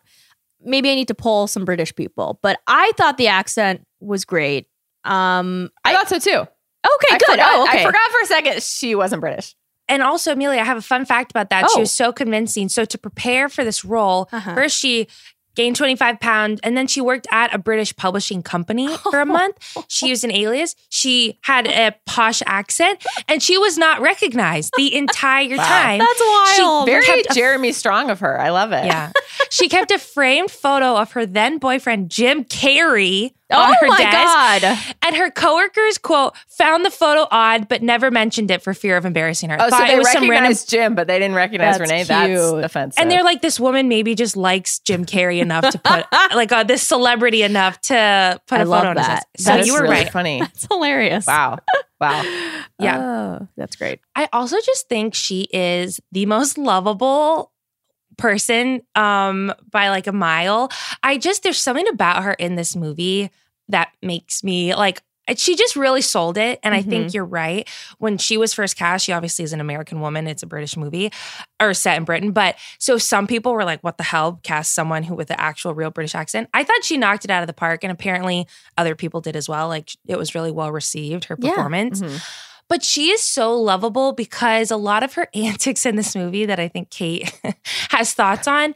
Maybe I need to pull some British people, but I thought the accent was great. Um, I thought so too. okay, I good. Forgot, oh, okay. I forgot for a second she wasn't British. And also, Amelia, I have a fun fact about that. She Oh. was so convincing. So to prepare for this role, Uh-huh. first she gained 25 pounds and then she worked at a British publishing company for a month. She used an alias. She had a posh accent and she was not recognized the entire time. That's She wild. Very kept a- Jeremy Strong of her. I love it. Yeah. she kept a framed photo of her then boyfriend, Jim Carrey, on oh her my desk. god! And her coworkers, quote, found the photo odd, but never mentioned it for fear of embarrassing her. Oh, so Thought they it was some random recognized Jim, but they didn't recognize That's Renee. cute. That's offensive. And they're like, this woman maybe just likes Jim Carrey enough to put, like, uh, this celebrity enough to put I a photo on his that. So That you were really right. Funny. That's hilarious. Wow. Wow. Yeah. Oh, that's great. I also just think she is the most lovable person um by like a mile. I just there's something about her in this movie that makes me like she just really sold it and I think you're right. When she was first cast, she obviously is an American woman. It's a British movie or set in Britain, but so some people were like what the hell cast someone who with the actual real British accent. I thought she knocked it out of the park and apparently other people did as well. Like it was really well received her Yeah. performance. But she is so lovable because a lot of her antics in this movie that I think Kate has thoughts on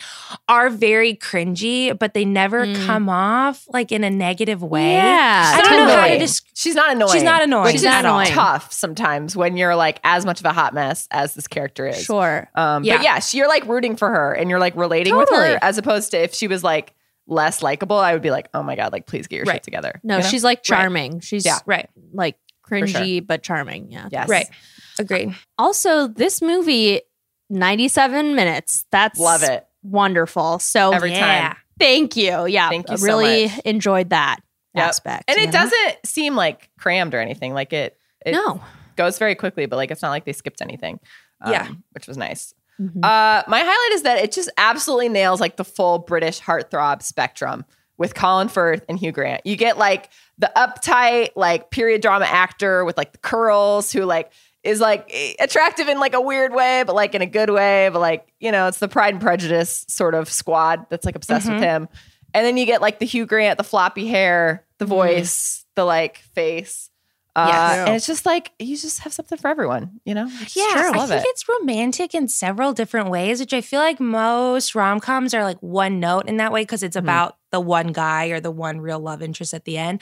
are very cringy, but they never Mm. come off like in a negative way. Yeah, I don't know how to annoying. just. She's not annoying. She's not annoying Which at is all. tough sometimes when you're like as much of a hot mess as this character is. Sure. Um, Yeah. But yeah, she, you're like rooting for her and you're like relating with her as opposed to if she was like less likable, I would be like, oh my God, like please get your Right. shit together. No, You know? she's like charming. She's Yeah. Right. like cringy but charming. Yeah. Yes. Right. Agreed. Also, this movie, 97 minutes. That's Love it. Wonderful. So Every Yeah. time. thank you. Yeah. Thank you so really much. enjoyed that Yep. aspect. And it know? doesn't seem like crammed or anything. Like it, it No. goes very quickly, but like it's not like they skipped anything. um, Yeah. Which was nice. Mhm. Uh, my highlight is that it just absolutely nails like the full British heartthrob spectrum with Colin Firth and Hugh Grant. You get like the uptight, like period drama actor with like the curls who like is like eh, attractive in like a weird way, but like in a good way. But like, you know, it's the Pride and Prejudice sort of squad that's like obsessed with him. And then you get like the Hugh Grant, the floppy hair, the voice, the like face. Uh, Yes. And it's just like you just have something for everyone, you know? It's Yeah, true. I love think it. it's romantic in several different ways, which I feel like most rom coms are like one note in that way because it's about the one guy or the one real love interest at the end.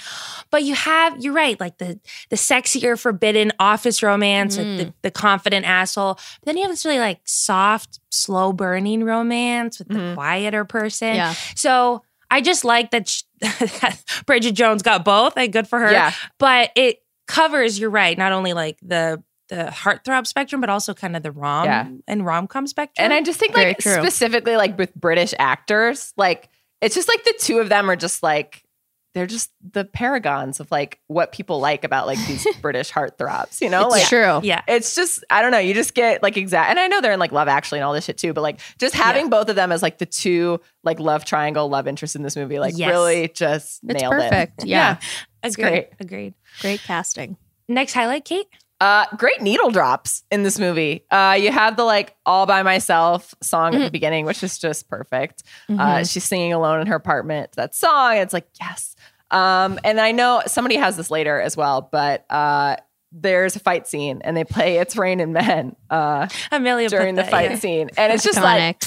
But you have, you're right, like the the sexier, forbidden office romance, like the, the confident asshole. But then you have this really like soft, slow burning romance with the Mhm. quieter person. Yeah. So I just like that, sh- that Bridget Jones got both. Like, good for her Yeah. but it covers you're right not only like the the heartthrob spectrum but also kind of the rom Yeah. and rom-com spectrum And I just think Very like true. specifically like with British actors, like it's just like the two of them are just like they're just the paragons of like what people like about like these British heartthrobs, you know? It's like true. yeah it's just I don't know, you just get like exact and I know they're in like Love Actually and all this shit too, but like just having both of them as like the two like love triangle love interests in this movie like Yes. really just It's nailed perfect. it. Yeah. Agreed. great. Agreed. Great casting. Next highlight, Kate. Uh, great needle drops in this movie. Uh, you have the like all by myself song Mm-hmm. at the beginning, which is just perfect. Uh, Mhm. she's singing alone in her apartment that song. And it's like, yes. Um, and I know somebody has this later as well, but uh, there's a fight scene and they play It's Rain Raining Men uh, Amelia during the that, fight yeah. scene. And it's just like,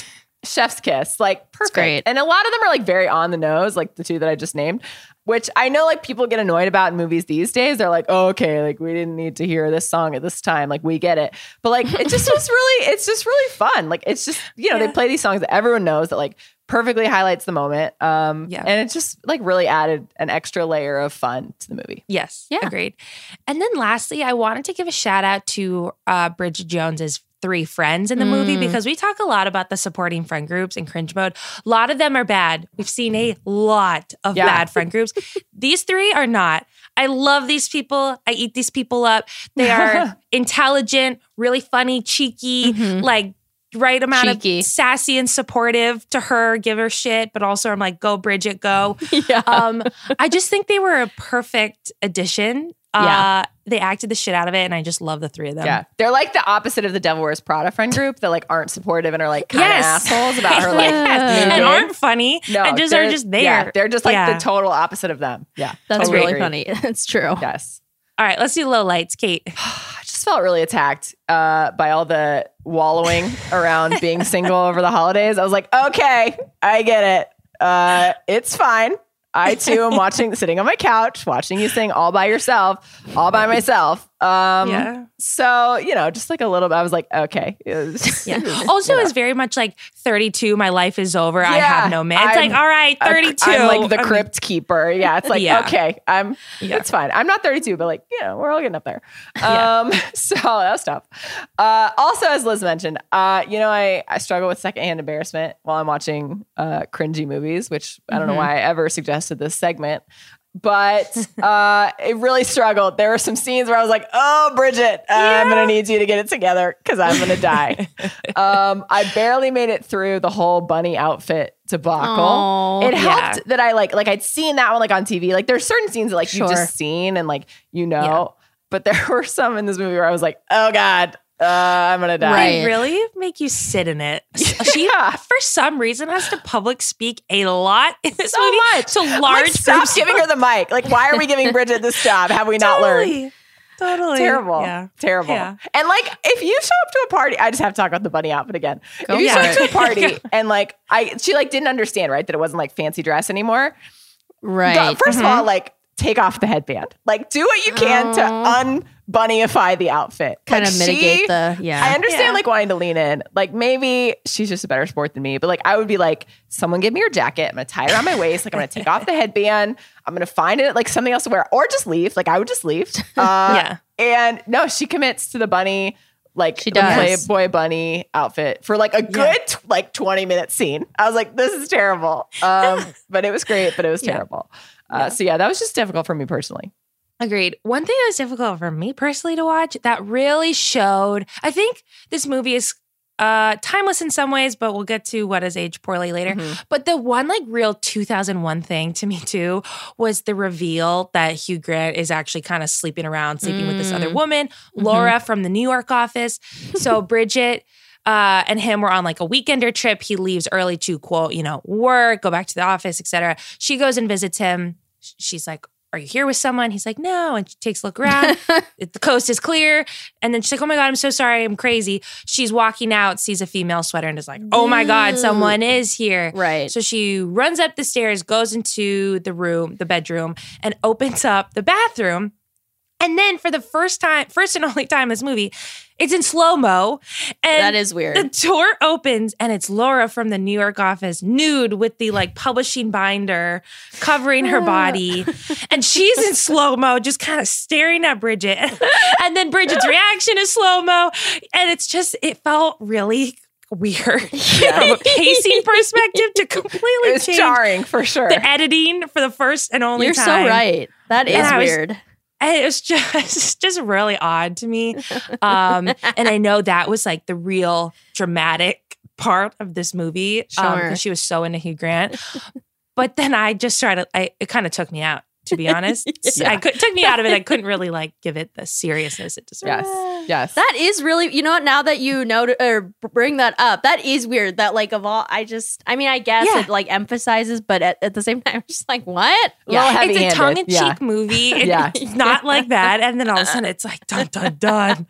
chef's kiss like perfect great. and a lot of them are like very on the nose like the two that i just named which i know like people get annoyed about in movies these days they're like oh, okay like we didn't need to hear this song at this time like we get it but like it just was really it's just really fun like it's just you know Yeah. they play these songs that everyone knows that like perfectly highlights the moment um Yeah. and it just like really added an extra layer of fun to the movie Yes. Yeah. Agreed. And then lastly, I wanted to give a shout out to uh, Bridget Jones's three friends in the movie Mm. because we talk a lot about the supporting friend groups in cringe mode. A lot of them are bad. We've seen a lot of Yeah. bad friend groups. these three are not. I love these people. I eat these people up. They are intelligent, really funny, cheeky, Mhm. like right amount Cheeky. of sassy and supportive to her, give her shit, but also I'm like, go Bridget, go yeah. um, I just think they were a perfect addition. Uh, Yeah. they acted the shit out of it, and I just love the three of them. yeah they're like the opposite of the devil wears prada friend group that like aren't supportive and are like kind of Yes. assholes about her like Yes. and aren't funny, No, and just they're are just there. Yeah, they're just like Yeah. the total opposite of them. Yeah, That's totally really agree. funny. It's true. Yes, All right, let's do low lights, Kate. I just felt really attacked uh, by all the wallowing around being single over the holidays. I was like, okay, I get it. Uh, it's fine. I too am watching, sitting on my couch, watching you sing all by yourself, all by myself. Um, Yeah. So you know, just like a little bit. I was like, okay. Yeah. you Also, know. it's very much like 32. My life is over. I have no man. It's I'm- like, all right, 32. I'm like the I'm crypt keeper. Yeah, it's like Yeah. okay, I'm. Yeah. It's fine. I'm not 32, but like you know, we're all getting up there. Yeah. Um, so that was tough. Uh, also, as Liz mentioned, uh, you know, I I struggle with secondhand embarrassment while I'm watching uh, cringy movies, which I don't know Mhm. why I ever suggested this segment. But uh, it really struggled. There were some scenes where I was like, "Oh, Bridget, uh, I'm gonna need you to get it together because I'm gonna die." um, I barely made it through the whole bunny outfit debacle Aw. it Yeah. helped that I like like I'd seen that one like on TV. Like there's certain scenes that like Sure. you've just seen and like you know, but there were some in this movie where I was like, oh god, uh, I'm gonna die. Right. They really make you sit in it. She, Yeah. for some reason, has to public speak a lot in this So movie. much. So Like, large stop giving her the mic. Like, why are we giving Bridget this job? Have we not learned? Totally. Totally. Terrible. Yeah. Terrible. Yeah. And like, if you show up to a party, I just have to talk about the bunny outfit again. Go if you for show up to a party and like, I she like didn't understand right that it wasn't like fancy dress anymore. Right. God, 1st of all, like take off the headband. Like do what you can Aw. to unbunnyify the outfit. kind Like, of mitigate she- the yeah. I understand Yeah. like wanting to lean in. Like maybe she's just a better sport than me, but like I would be like, someone give me your jacket. I'm gonna tie it around my waist. Like I'm gonna take off the headband. I'm gonna find it like something else to wear, or just leave. Like I would just leave. Uh, Yeah. And no, she commits to the bunny, like She the does. Playboy bunny outfit for like a good t- like 20 minute scene. I was like, this is terrible. Um, but it was great, but it was Yeah. terrible. Uh, So yeah, that was just difficult for me personally. Agreed. One thing that was difficult for me personally to watch that really showed, I think this movie is uh timeless in some ways, but we'll get to what has aged poorly later. Mhm. But the one like real 2001 thing to me too was the reveal that Hugh Grant is actually kind of sleeping around, sleeping with this other Mm. woman, Laura from the New York office. So Bridget uh, and him were on like a weekender trip. He leaves early to quote, you know, work, go back to the office, etc. She goes and visits him. She's like, "Are you here with someone?" He's like, "No," and she takes a look around. The coast is clear, and then she's like, "Oh my god, I'm so sorry, I'm crazy." She's walking out, sees a female sweater, and is like, "Oh my god, someone is here." right. So she runs up the stairs, goes into the room, the bedroom, and opens up the bathroom. And then for the first time, first and only time in this movie, it's in slow mo. And that is weird. the door opens and it's Laura from the New York office, nude with the like publishing binder covering her body. and she's in slow mo, just kind of staring at Bridget. and then Bridget's reaction is slow mo. And it's just, it felt really weird from a pacing perspective to completely It was change jarring for sure. the editing for the first and only You're time. so right. That is And I was- weird. And it was just just really odd to me. Um, and I know that was like the real dramatic part of this movie Sure. because she was so into Hugh Grant. But then I just started. I it kind of took me out to be honest. Yeah. I could, took me out of it. I couldn't really like give it the seriousness it deserves. Yes. Yes. That is really, you know what? Now that you know or bring that up, that is weird. That like of all, I just, I mean, I guess Yeah. it like emphasizes, but at, at the same time, I'm just like, what? A little It's a tongue in cheek Yeah. movie. and Yeah. it's not like that. And then all of a sudden it's like dun dun dun.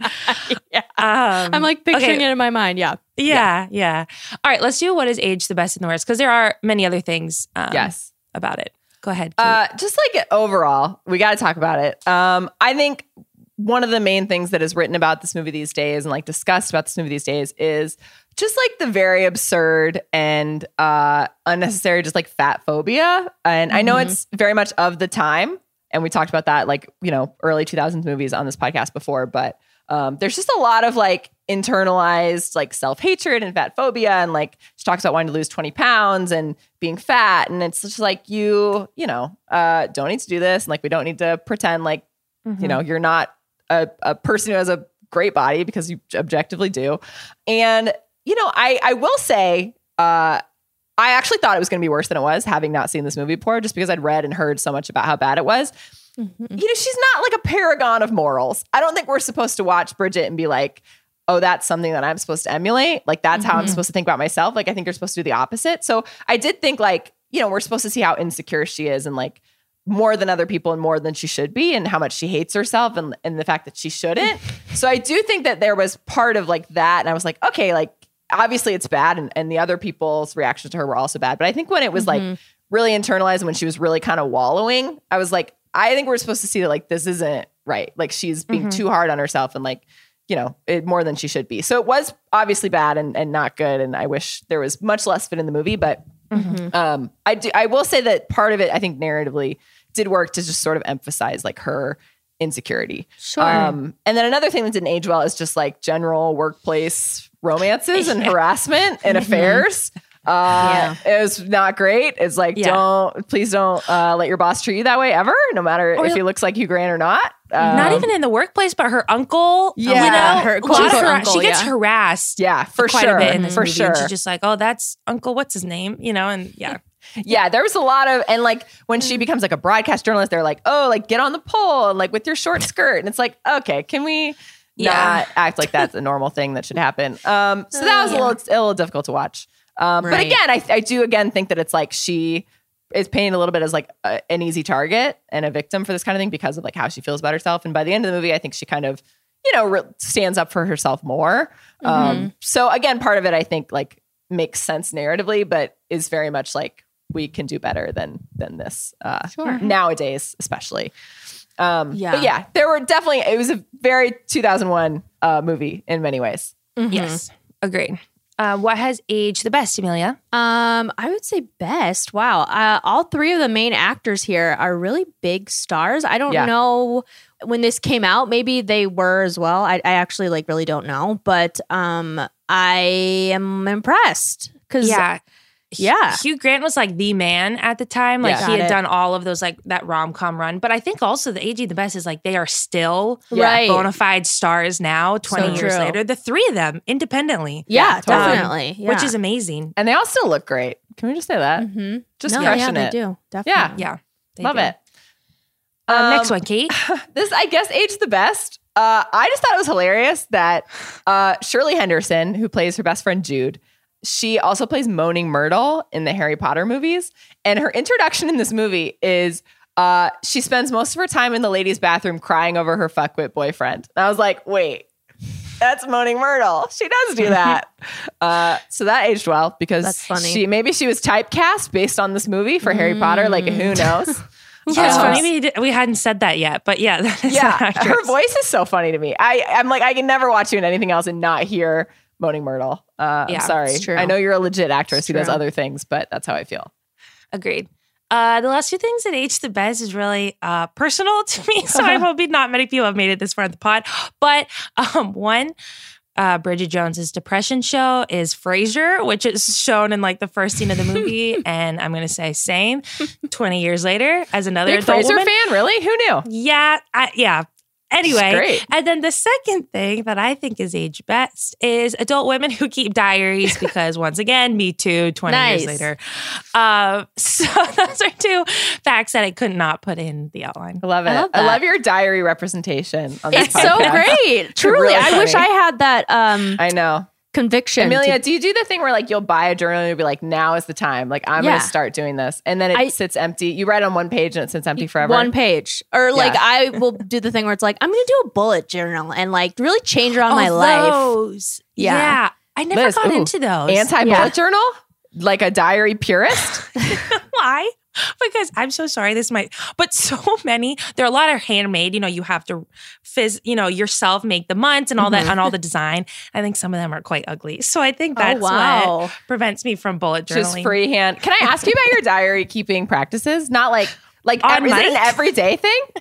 Yeah. Um, I'm like picturing okay. it in my mind. Yeah. Yeah, yeah. All right, let's do what is age the best and the worst because there are many other things um, yes. about it. Go ahead. Kate. Uh, just like overall, we got to talk about it. Um, I think one of the main things that is written about this movie these days and like discussed about this movie these days is just like the very absurd and uh, unnecessary, just like fat phobia. And I know it's very much of the time. And we talked about that, like, you know, early 2000s movies on this podcast before. But um, there's just a lot of like internalized like self hatred and fat phobia. And like she talks about wanting to lose 20 pounds and being fat. And it's just like, you, you know, uh, don't need to do this. And like, we don't need to pretend like, you know, you're not a, a person who has a great body because you objectively do. And, you know, I, I will say, uh, I actually thought it was going to be worse than it was, having not seen this movie before, just because I'd read and heard so much about how bad it was. You know, she's not like a paragon of morals. I don't think we're supposed to watch Bridget and be like, oh, that's something that I'm supposed to emulate. Like, that's how I'm supposed to think about myself. Like, I think you're supposed to do the opposite. So I did think, like, you know, we're supposed to see how insecure she is and like more than other people and more than she should be and how much she hates herself and, and the fact that she shouldn't. so I do think that there was part of like that. And I was like, okay, like, obviously it's bad and, and the other people's reactions to her were also bad but i think when it was like mm-hmm. really internalized and when she was really kind of wallowing i was like i think we're supposed to see that like this isn't right like she's being mm-hmm. too hard on herself and like you know it, more than she should be so it was obviously bad and, and not good and i wish there was much less of it in the movie but um i do i will say that part of it i think narratively did work to just sort of emphasize like her insecurity Sure. um, and then another thing that didn't age well is just like general workplace romances and harassment and affairs. Uh, it was not great. It's like, Yeah. don't, please don't uh, let your boss treat you that way ever, no matter Or- if he looks like Hugh Grant or not. not Um, even in the workplace, but her uncle. Yeah. you know, Her she's quote-unquote har- uncle, she gets yeah. harassed. Yeah, for quite sure. a bit in this for movie, sure. and she's just like, "Oh, that's Uncle. What's his name?" You know, and yeah, Yeah, there was a lot of, and like when she becomes like a broadcast journalist, they're like, oh, like get on the pole and like with your short skirt. And it's like, okay, can we Yeah. not act like that's a normal thing that should happen? Um, so that was a, little, a little difficult to watch. Um, But again, I, I do again think that it's like she is painted a little bit as like a, an easy target and a victim for this kind of thing because of like how she feels about herself. And by the end of the movie, I think she kind of, you know, re- stands up for herself more. Um, so again, part of it I think like makes sense narratively, but is very much like we can do better than than this uh, nowadays, especially. Um, Yeah. But yeah, there were definitely it was a very 2001 uh, movie in many ways. yes, agreed. Uh, what has aged the best, Amelia? Um, I would say best. Wow. Uh, all three of the main actors here are really big stars. I don't Yeah. know when this came out. Maybe they were as well. I, I actually like really don't know, but um, I am impressed because Yeah. Yeah. Hugh Grant was like the man at the time. Like Yeah. he had it. done all of those like that rom com run. But I think also the AG the best is like they are still Yeah. right. bona fide stars now, 20 So years true. later. The three of them independently. yeah, Yeah, totally. definitely, yeah. Which is amazing. And they all still look great. Can we just say that? hmm Just no, yeah, crushing they it. do definitely. Yeah. they Love do. it. Um, Um, next one, Kate. this I guess aged the best. Uh, I just thought it was hilarious that uh, Shirley Henderson, who plays her best friend Jude, she also plays Moaning Myrtle in the Harry Potter movies, and her introduction in this movie is uh, she spends most of her time in the ladies' bathroom crying over her fuckwit boyfriend. And I was like, wait. That's Moaning Myrtle. She does do that. uh, so that aged well because That's funny. She maybe she was typecast based on this movie for Harry Potter. Like who knows? Yeah, it's Uh, funny we, did, we hadn't said that yet, but yeah, that is yeah, her voice is so funny to me. I I'm like I can never watch you in anything else and not hear Moaning Myrtle. Uh, Yeah, I'm sorry. I know you're a legit actress who does other things, but that's how I feel. Agreed. Uh, the last two things that aged the best is really uh, personal to me. So I'm hoping not many people have made it this far in the pod. But um, one, uh, Bridget Jones's depression show is Frasier, which is shown in like the first scene of the movie. and I'm going to say same 20 years later as another Big adult Frasier woman. fan, really? Who knew? Yeah, I, yeah. Anyway, great. and then the second thing that I think is age best is adult women who keep diaries because once again, me too, 20 years later. Um, so those are two facts that I could not put in the outline. I love it. I love I love your diary representation. On this It's so great. Truly, really I wish I had that um, I know. Conviction. to- Amelia, do you do the thing where like you'll buy a journal and you'll be like, now is the time. Like I'm Yeah. gonna start doing this. And then it I- sits empty. You write on one page and it sits empty forever. One page, or like Yeah. I will do the thing where it's like I'm going to do a bullet journal and like really change around my Oh, life. Yeah. Yeah. I never Liz, got ooh, into those. Anti bullet Yeah. journal? Like a diary purist? Why? Because I'm so sorry. This might, but so many. There are a lot of handmade. You know, you have to, phys, you know, yourself make the months and all that, and all the design. I think some of them are quite ugly. So I think that's oh wow! what prevents me from bullet journaling. Just freehand. Can I ask you about your diary keeping practices? Not like like every, is it an everyday thing?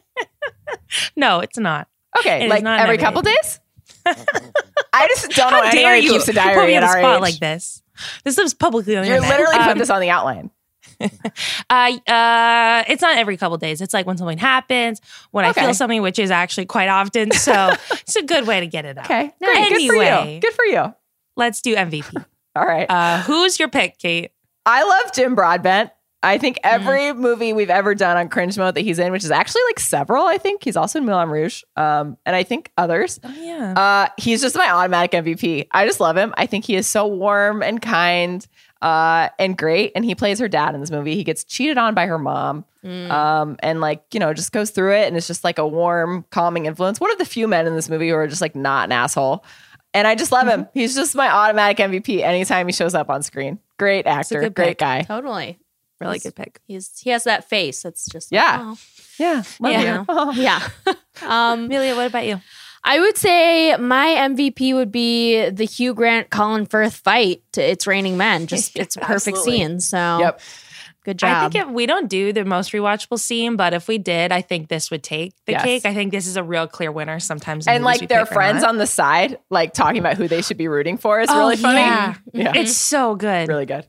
No, it's not. Okay, It is like not every couple days? I just don't know How anyone dare you keeps a put me at a our spot age. like this? This lives publicly on the You're internet. literally Um, putting this on the outline. Uh, uh, it's not every couple days. It's like when something happens, when I feel something, which is actually quite often. So it's a good way to get it out. Okay, great. Good for you. Good for you. Let's do MVP. All right. Uh, who's your pick, Kate? I love Jim Broadbent. I think Mm-hmm. every movie we've ever done on Cringe Mode that he's in, which is actually like several, I think he's also in Moulin Rouge, um, and I think others. Oh yeah. Uh, he's just my automatic MVP. I just love him. I think he is so warm and kind uh, and great. And he plays her dad in this movie. He gets cheated on by her mom, um, and like you know, just goes through it, and it's just like a warm, calming influence. One of the few men in this movie who are just like not an asshole. And I just love him. He's just my automatic MVP anytime he shows up on screen. Great actor, great pick. guy. Totally. really he's- good pick. He's he has that face. That's just Yeah. Like, Yeah, love Yeah. oh, you. yeah. um, Amelia, what about you? I would say my MVP would be the Hugh Grant Colin Firth fight to It's Raining Men. Just it's a perfect Absolutely. scene. So Yep. good job. I think if we don't do the most rewatchable scene, but if we did, I think this would take the Yes. cake. I think this is a real clear winner. Sometimes, And like their friends on the side, like talking about who they should be rooting for is Oh, really funny. yeah. Yeah. It's so good. really good.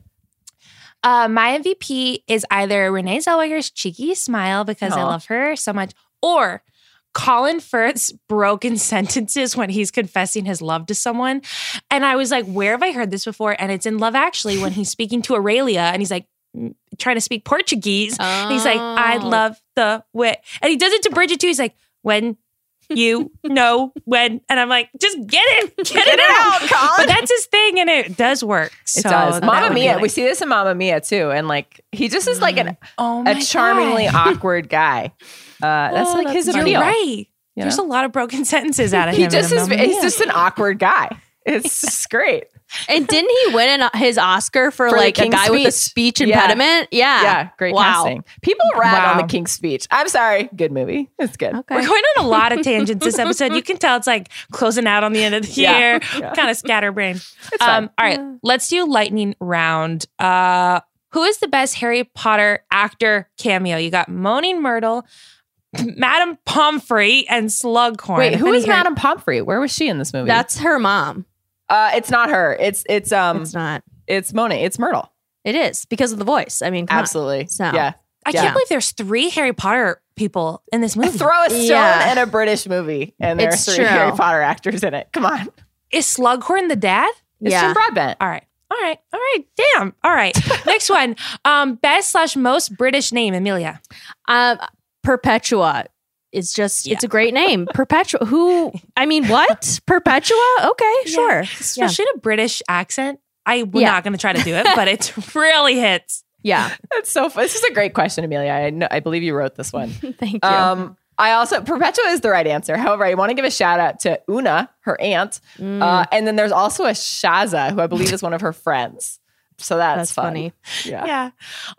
Uh, my MVP is either Renee Zellweger's cheeky smile because I love her so much, or Colin Firth's broken sentences when he's confessing his love to someone. And I was like, where have I heard this before? And it's in Love Actually when he's speaking to Aurelia and he's like mm, trying to speak Portuguese. And he's like, I Oh. love the wit. And he does it to Bridget too. He's like, when you know when. And I'm like, just get it, get, it, out. Colin. But that's his thing and it does work. It So does. that Mamma Mia. like- we see this in Mamma Mia too. And like he just is like an, Oh a charmingly God. awkward guy. Uh, that's Oh, like his You're right. you There's know? a lot of broken sentences out of He him. just is. Mamma He's Mia. just an awkward guy. It's just great. and didn't he win an, his Oscar for, For like a King's guy with a Speech. speech Yeah. impediment? Yeah. Yeah, great Wow. casting. People rag on the King's Speech. I'm sorry. Good movie. It's good. Okay. We're going on a lot of tangents this episode. You can tell it's like closing out on the end of the year, Yeah. kind of scatterbrained. It's. Um, all right, let's do lightning round. Uh, who is the best Harry Potter actor cameo? You got Moaning Myrtle, Madame Pomfrey, and Slughorn. Wait, If who any is Harry- Madame Pomfrey? Where was she in this movie? That's her mom. uh, it's not her. It's it's um it's not. it's, not. Monet. It's Myrtle. It is because of the voice. I mean, come on. Absolutely. So- Yeah. I Yeah. can't believe there's three Harry Potter people in this movie. Throw a stone Yeah. in a British movie, and there's It's three true. Harry Potter actors in it. Come on, is Slughorn the dad? it's Yeah. Jim Broadbent. All right. All right. All right. Damn. All right. Next one. Um, best slash most British name, Amelia. Um, Perpetua is just, it's a great name. Perpetua. Who, I mean, what? Perpetua? Okay, sure. Especially in a British accent. I was Yeah. not going to try to do it, but it really hits. Yeah. That's so. Fun. This is a great question, Amelia. I know, I believe you wrote this one. Thank you. Um, I also Perpetua is the right answer. However, I want to give a shout out to Una, her aunt, Mm. uh, and then there's also a Shazzer who I believe is one of her friends. So that's, That's fun. funny. Yeah. Yeah.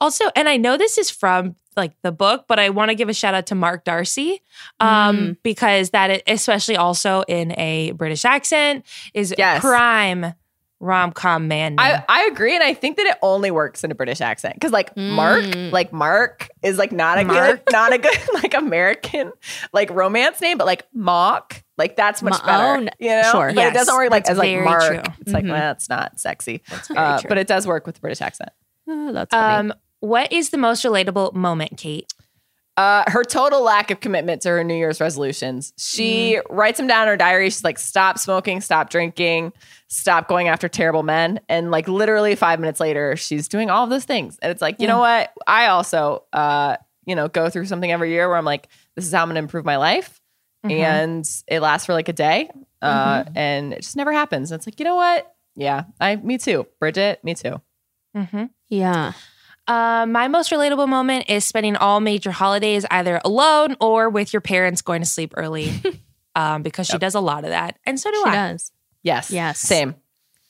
Also, and I know this is from like the book, but I want to give a shout out to Mark Darcy um, because that, especially also in a British accent, is Yes. prime rom com man. I, I agree, and I think that it only works in a British accent because, like Mark, Mm. like Mark is like not a Mark. good, not a good like American like romance name, but like Mock, like that's much Ma- better. oh, n- you know, sure. But Yes, it doesn't work like that's as like very Mark. true. It's like Mhm. well, that's not sexy, very uh, true. but it does work with the British accent. Oh, that's funny. um, what is the most relatable moment, Kate? Uh, her total lack of commitment to her New Year's resolutions. She writes them down in her diary. She's like, stop smoking, stop drinking, stop going after terrible men. And like literally five minutes later, she's doing all of those things. And it's like, you know what? I also, uh, you know, go through something every year where I'm like, this is how I'm going to improve my life. And it lasts for like a day. Uh, And it just never happens. And it's like, you know what? Yeah, I, me too. Bridget, me too. Mhm. Yeah. Uh, my most relatable moment is spending all major holidays either alone or with your parents going to sleep early um, because she does a lot of that. And so do She I. does. Yes. Yes. Same.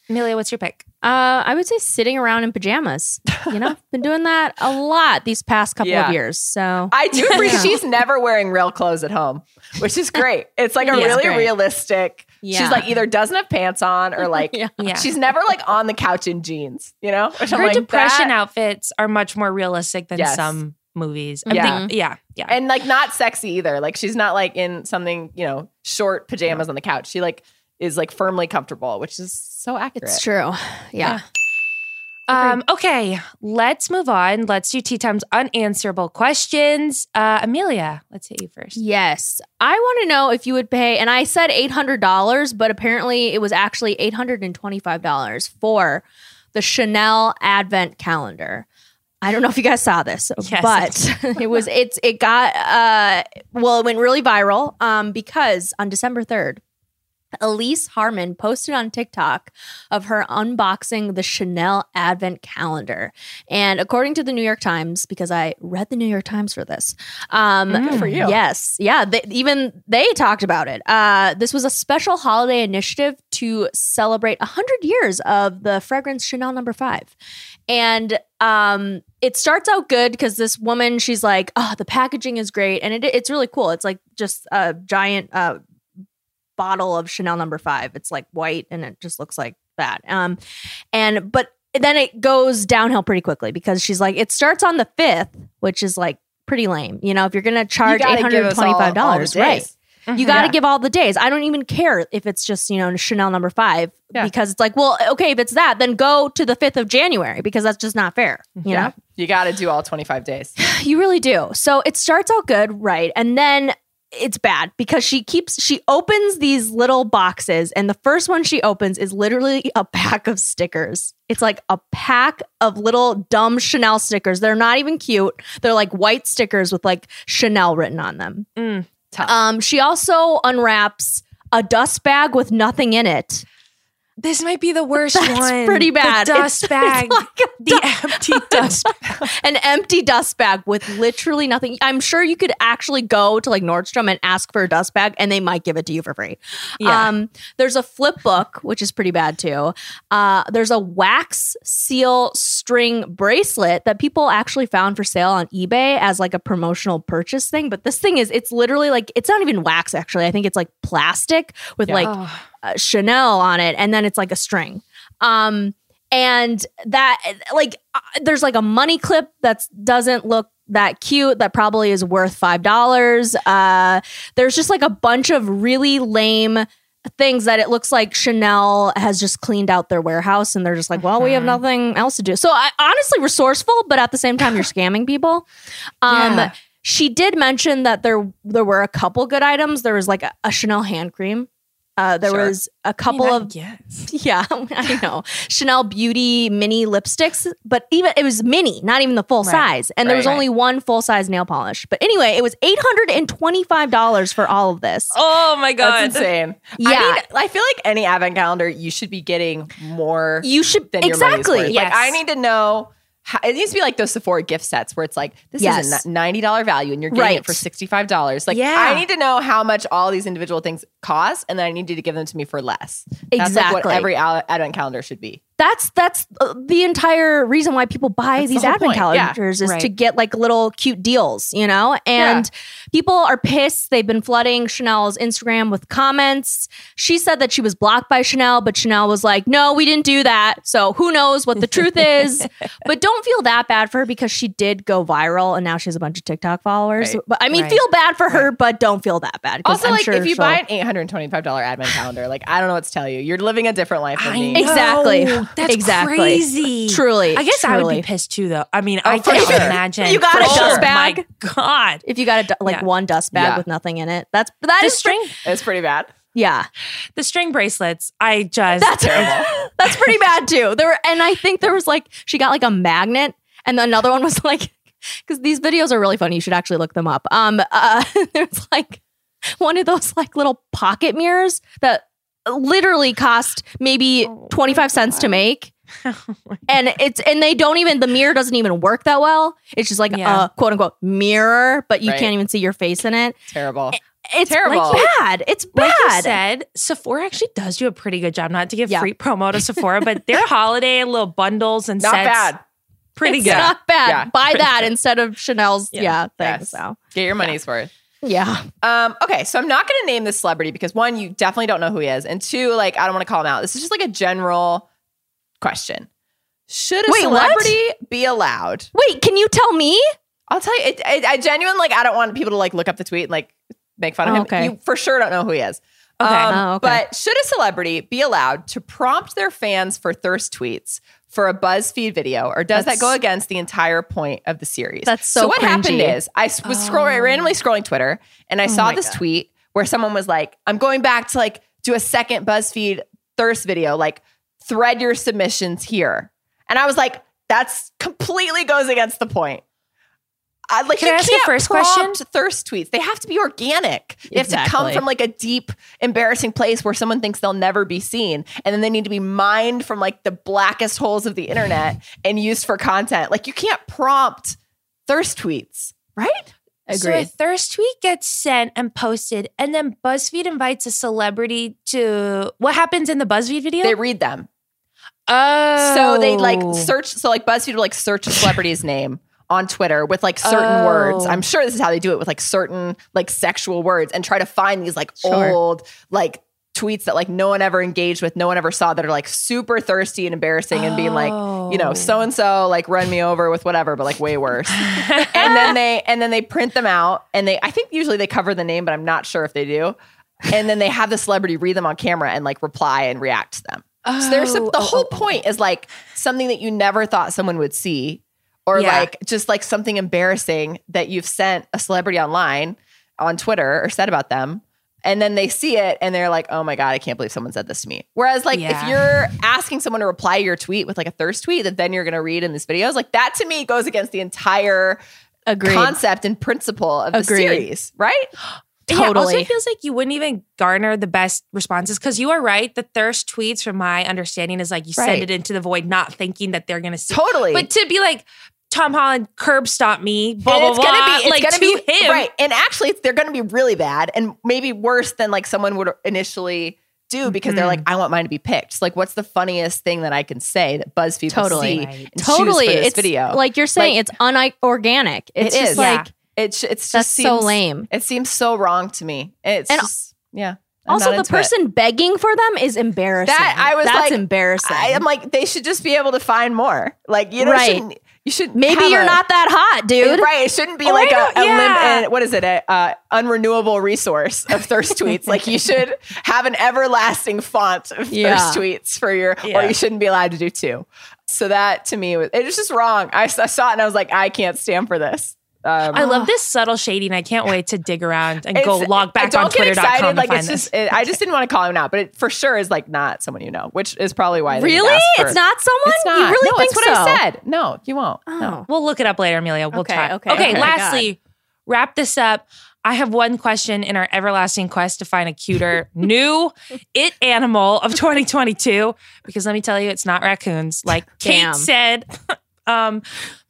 Amelia, what's your pick? Uh, I would say sitting around in pajamas. You know, been doing that a lot these past couple Yeah. of years. So I do agree. Yeah. She's never wearing real clothes at home, which is great. It's like a Yeah, really realistic. Yeah. She's like either doesn't have pants on or like Yeah. Yeah. she's never like on the couch in jeans, you know? Which I'm Her like, depression that- outfits are much more realistic than Yes. some movies. I'm Yeah. think- yeah, yeah. and like not sexy either. Like she's not like in something, you know, short pajamas on the couch. She like is like firmly comfortable, which is so accurate. it's true. Yeah. Um, okay, let's move on. Let's do Tea Time's unanswerable questions. Uh, Amelia, let's hit you first. Yes. I want to know if you would pay, and I said $800, but apparently it was actually $825 for the Chanel Advent calendar. I don't know if you guys saw this, Yes. but it was it's it got uh well it went really viral um because on December 3rd Elise Harmon posted on TikTok of her unboxing the Chanel Advent calendar. And according to the New York Times, because I read the New York Times for this, um, Good for you. Yes. Yeah. They, even they talked about it. Uh, this was a special holiday initiative to celebrate 100 years of the fragrance Chanel number five. And um, it starts out good because this woman, she's like, oh, the packaging is great. And it, it's really cool. It's like just a giant uh, bottle of Chanel number five. It's like white and it just looks like that. Um, and but then it goes downhill pretty quickly because she's like, it starts on the fifth, which is like pretty lame. You know, if you're gonna charge You eight gotta hundred give and us all- twenty five all the dollars, right? days. You got to Yeah. give all the days. I don't even care if it's just, you know, Chanel number five Yeah. because it's like, well, okay, if it's that, then go to the 5th of January because that's just not fair. You yeah. know? You got to do all 25 days. You really do. So it starts out good, right? And then it's bad because she keeps she opens these little boxes and the first one she opens is literally a pack of stickers. It's like a pack of little dumb Chanel stickers. They're not even cute. They're like white stickers with like Chanel written on them. Tough. Um she also unwraps a dust bag with nothing in it. This might be the worst That's one. pretty bad. The dust It's- bag. it's like the empty dust bag. an empty dust bag with literally nothing. I'm sure you could actually go to like Nordstrom and ask for a dust bag and they might give it to you for free. Yeah. Um, there's a flip book, which is pretty bad too. Uh, there's a wax seal string bracelet that people actually found for sale on eBay as like a promotional purchase thing. But this thing is, it's literally like, it's not even wax actually. I think it's like plastic with Yeah. like Oh. Uh, Chanel on it, and then it's like a string. Um, and that like uh, there's like a money clip that doesn't look that cute that probably is worth five dollars. Uh, there's just like a bunch of really lame things that it looks like Chanel has just cleaned out their warehouse and they're just like, well, we have Mhm. nothing else to do. So I honestly resourceful, but at the same time, you're scamming people. Um, Yeah. she did mention that there there were a couple good items. There was like a, a Chanel hand cream. Uh, there Sure. was a couple of yes. yeah, I know. Chanel Beauty mini lipsticks, but even it was mini, not even the full Right. size. And there was Right. only one full size nail polish. But anyway, it was $825 for all of this. Oh my god. That's insane. Yeah. I, mean, I feel like any advent calendar, you should be getting more You should than your money's exactly. worth. Yes. Like I need to know. It needs to be like those Sephora gift sets where it's like this Yes. is a ninety dollar value and you're getting Right. it for sixty five dollars. Like Yeah. I need to know how much all these individual things cost, and then I need you to give them to me for less. That's like what every advent calendar should be. That's that's uh, the entire reason why people buy That's these whole advent point. Yeah. calendars is Right. to get like little cute deals, you know? And people are pissed. They've been flooding Chanel's Instagram with comments. She said that she was blocked by Chanel, but Chanel was like, "No, we didn't do that." So, who knows what the truth is? But don't feel that bad for her because she did go viral and now she has a bunch of TikTok followers. Right. But I mean, Right. feel bad for her, but don't feel that bad. Also, I'm like sure if you buy an eight hundred twenty five dollar advent calendar, like I don't know what to tell you. You're living a different life than I me. know. Exactly. That's exactly. crazy. Truly, I guess I would be pissed too, though. I mean, Oh, I can't sure. imagine. You got For a dust bag? My God. If you got a like Yeah. one dust bag Yeah. with nothing in it, that's that The is string, It's pretty bad. yeah. the string bracelets. I just That's terrible. that's pretty bad too. There were, and I think there was like she got like a magnet, and another one was like because these videos are really funny. You should actually look them up. Um, uh, there's like one of those like little pocket mirrors that literally cost maybe oh twenty five cents to make. Oh and it's and they don't even the mirror doesn't even work that well. It's just like Yeah. a quote unquote mirror, but you Right. can't even see your face in it. Terrible. It's Terrible. like bad. It's bad. Like you said, Sephora actually does do a pretty good job. Not to give Yeah. free promo to Sephora, but their holiday little bundles and Not sets, bad. pretty it's good. not bad. Yeah. Buy that instead of Chanel's Yeah. yeah, thing. Yes. So Get your money's worth. Yeah. Um, okay, so I'm not going to name this celebrity because one, you definitely don't know who he is, and two, like I don't want to call him out. This is just like a general question: Should a Wait, what? celebrity be allowed? Wait, can you tell me? I'll tell you, it, it, I genuinely like. I don't want people to like look up the tweet and like make fun of Oh, him. okay. You for sure don't know who he is. Okay. Um, Oh, okay. But should a celebrity be allowed to prompt their fans for thirst tweets for a BuzzFeed video, or does That's- that go against the entire point of the series? That's so what happened is I was scrolling randomly oh. scrolling Twitter, and I oh saw Oh my this God. tweet where someone was like, "I'm going back to like do a second BuzzFeed thirst video, like thread your submissions here," and I was like, "That's completely goes against the point." I, like Can you I ask a can't first question? thirst tweets. They have to be organic. They have to come from like a deep, embarrassing place where someone thinks they'll never be seen. And then they need to be mined from like the blackest holes of the internet and used for content. Like you can't prompt thirst tweets, right? So a thirst tweet gets sent and posted, and then BuzzFeed invites a celebrity to what happens in the BuzzFeed video? They read them. oh, So they like search. So like BuzzFeed will like search a celebrity's name on Twitter with like certain Oh. words. I'm oh. sure this is how they do it with like certain like sexual words and try to find these like Sure. old like tweets that like no one ever engaged with, no one ever saw that are like super thirsty and embarrassing and being like, you know, Oh. so and so like run me over with whatever, but like way worse. and then they and then they print them out and they I think usually they cover the name, but I'm not sure if they do. And then they have the celebrity read them on camera and like reply and react to them. So there's some, Oh, the oh, whole oh, oh. point is like something that you never thought someone would see, or Yeah. like just like something embarrassing that you've sent a celebrity online on Twitter or said about them. And then they see it and they're like, oh my God, I can't believe someone said this to me. Whereas, like, if you're asking someone to reply to your tweet with like a thirst tweet that then you're going to read in these videos, like that to me goes against the entire Agreed. concept and principle of the series, right? Yeah, also, it feels like you wouldn't even garner the best responses because you are right. The thirst tweets, from my understanding, is like you Right. send it into the void, not thinking that they're going to see. Totally. But to be like, Tom Holland curb stop me, blah, and blah, it's blah, gonna be it's like gonna to be him. right and actually they're gonna be really bad and maybe worse than like someone would initially do because they're like Mm-hmm. i want mine to be picked like what's the funniest thing that i can say that buzzfeed Totally. will see Right. totally. it's video like you're saying, Like- it's unorganic. It's It just is. like it's it's just that's so lame. it seems so wrong to me it's And just yeah I'm Also, the into it. person begging for them is embarrassing. That- I was That's like, embarrassing. I, am like they should just be able to find more like you know Right. You should Maybe you're a- not that hot, dude. Right. It shouldn't be Oh, like a, don't- yeah. lim- uh, what is it? A uh, unrenewable resource of thirst tweets. Like you should have an everlasting font of Yeah. thirst tweets for your, or you shouldn't be allowed to do two. So that to me was it was just wrong. I saw it and I was like, I can't stand for this. Um, I love this subtle shading. I can't wait to dig around and go log back don't on get twitter.com excited. Like it's just, it, I just didn't want to call him out, but it for sure is like not someone you know, which is probably why. Really? for- It's not someone? It's not. You really no, think what so? I said. No, you won't. No. Oh. We'll look it up later, Amelia. We'll Okay, try. okay, Okay. okay. lastly, wrap this up. I have one question in our everlasting quest to find a cuter new it animal of 2022. Because let me tell you, it's not raccoons, like Damn. Kate said. um,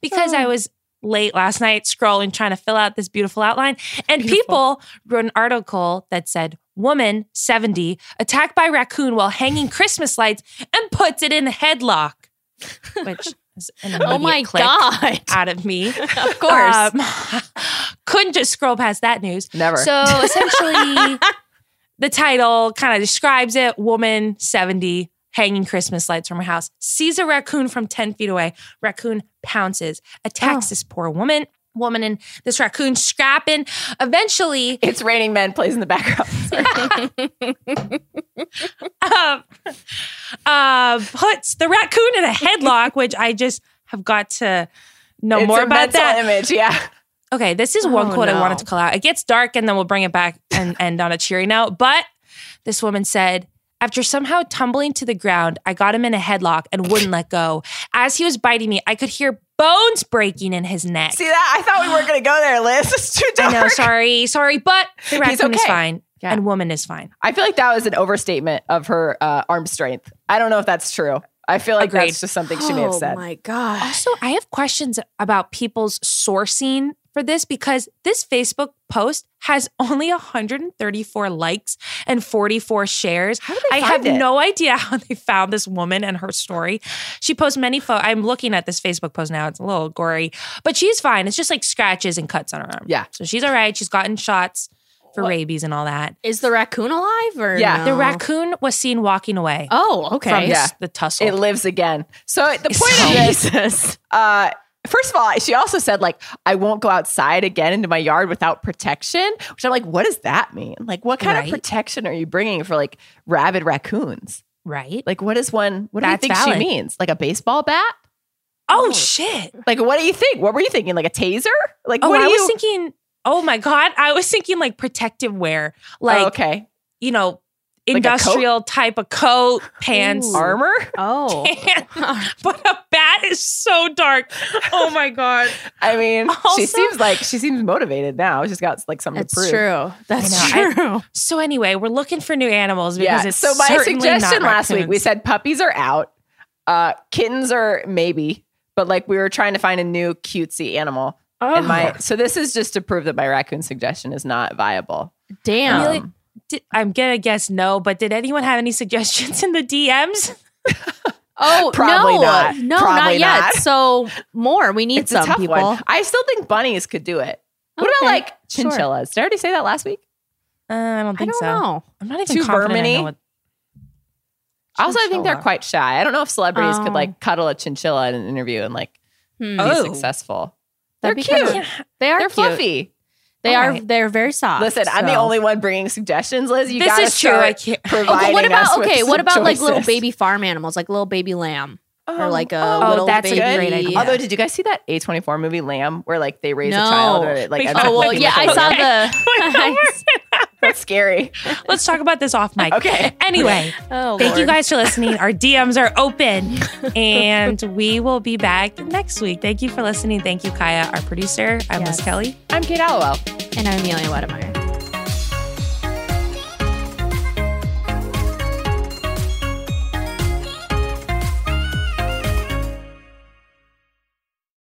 because I was late last night scrolling, trying to fill out this beautiful outline, and people wrote an article that said, "Woman 70 attacked by raccoon while hanging Christmas lights and puts it in a headlock," which is an Oh my God. out of me. Of course. Um, couldn't just scroll past that news. Never. So essentially, the title kind of describes it woman 70 hanging Christmas lights from her house, sees a raccoon from 10 feet away. Raccoon pounces, attacks Oh. this poor woman. Woman and this raccoon scrapping. Eventually, It's raining men plays in the background. Um, uh, puts the raccoon in a headlock, which I just have got to know It's more about that. image. Yeah. Okay, this is one Oh, quote I wanted to call out. It gets dark and then we'll bring it back and end on a cheery note. But this woman said, after somehow tumbling to the ground, I got him in a headlock and wouldn't let go. As he was biting me, I could hear bones breaking in his neck. See that? I thought we weren't going to go there, Liz. It's too I dark. know, sorry, sorry, but the He's raccoon is fine Yeah. and woman is fine. I feel like that was an overstatement of her uh, arm strength. I don't know if that's true. I feel like Agreed. that's just something she may have said. oh said. my gosh. Also, I have questions about people's sourcing for this because this Facebook post has only 134 likes and 44 shares. How did they I have it? no idea how they found this woman and her story. She posts many photos. I'm looking at this Facebook post now. It's a little gory, but she's fine. It's just like scratches and cuts on her arm. Yeah. So she's all right. She's gotten shots for rabies and all that. Is the raccoon alive or Yeah. The raccoon was seen walking away Oh, okay. from Yeah. the tussle. It lives again. So the point So- of this, Jesus. uh, first of all, she also said like, I won't go outside again into my yard without protection. Which I'm like, what does that mean? Like, what kind Right. of protection are you bringing for like rabid raccoons? right? Like, what is one? What That's do you think valid. she means? Like a baseball bat? oh, shit. Like, what do you think? What were you thinking? Like a taser? Like, Oh, what I do was you? thinking. Oh my god, I was thinking like protective wear, like Oh, okay, you know, Like industrial type of coat, pants, Ooh. armor. Oh. but a bat is so dark. Oh my god. I mean, she seems like she seems motivated now. She's got like something That's to prove. true. That's I know. I- true. So anyway, we're looking for new animals because Yeah. it's So my suggestion not last week, we said puppies are out, uh, kittens are maybe, but like we were trying to find a new cutesy animal. And my so this is just to prove that my raccoon suggestion is not viable. Damn. Really? Did- I'm gonna guess no, but did anyone have any suggestions in the DMs? Oh, Probably no. not. No, Probably not yet. not. So more. We need It's a some tough people. one. I still think bunnies could do it. What about Okay, like sure. chinchillas? Did I already say that last week? Uh, I don't I think don't so. know. I'm not even Too confident I know what- Also, I think they're quite shy. I don't know if celebrities Oh. could like cuddle a chinchilla in an interview and like Hmm. be Oh. successful. They're That'd be cute. kinda- They are They're cute. fluffy. They All are. right. They're very soft. Listen, I'm the only one bringing suggestions, Liz. You This gotta is true. I can't- Okay, Okay, providing what about okay? What about like little baby farm animals, like little baby lamb, or like a oh, little that's a great idea. Although, did you guys see that A24 movie Lamb, where like they raise No. a child or like Wait, ends up Oh well, yeah, I saw them? the. That's scary. Let's talk about this off mic. Okay. Anyway, oh, thank you guys for listening. Our DMs are open, and we will be back next week. Thank you for listening. Thank you, Kaya, our producer. I'm Liz Kelly. I'm Kate Halliwell. And I'm Amelia Wedemeyer.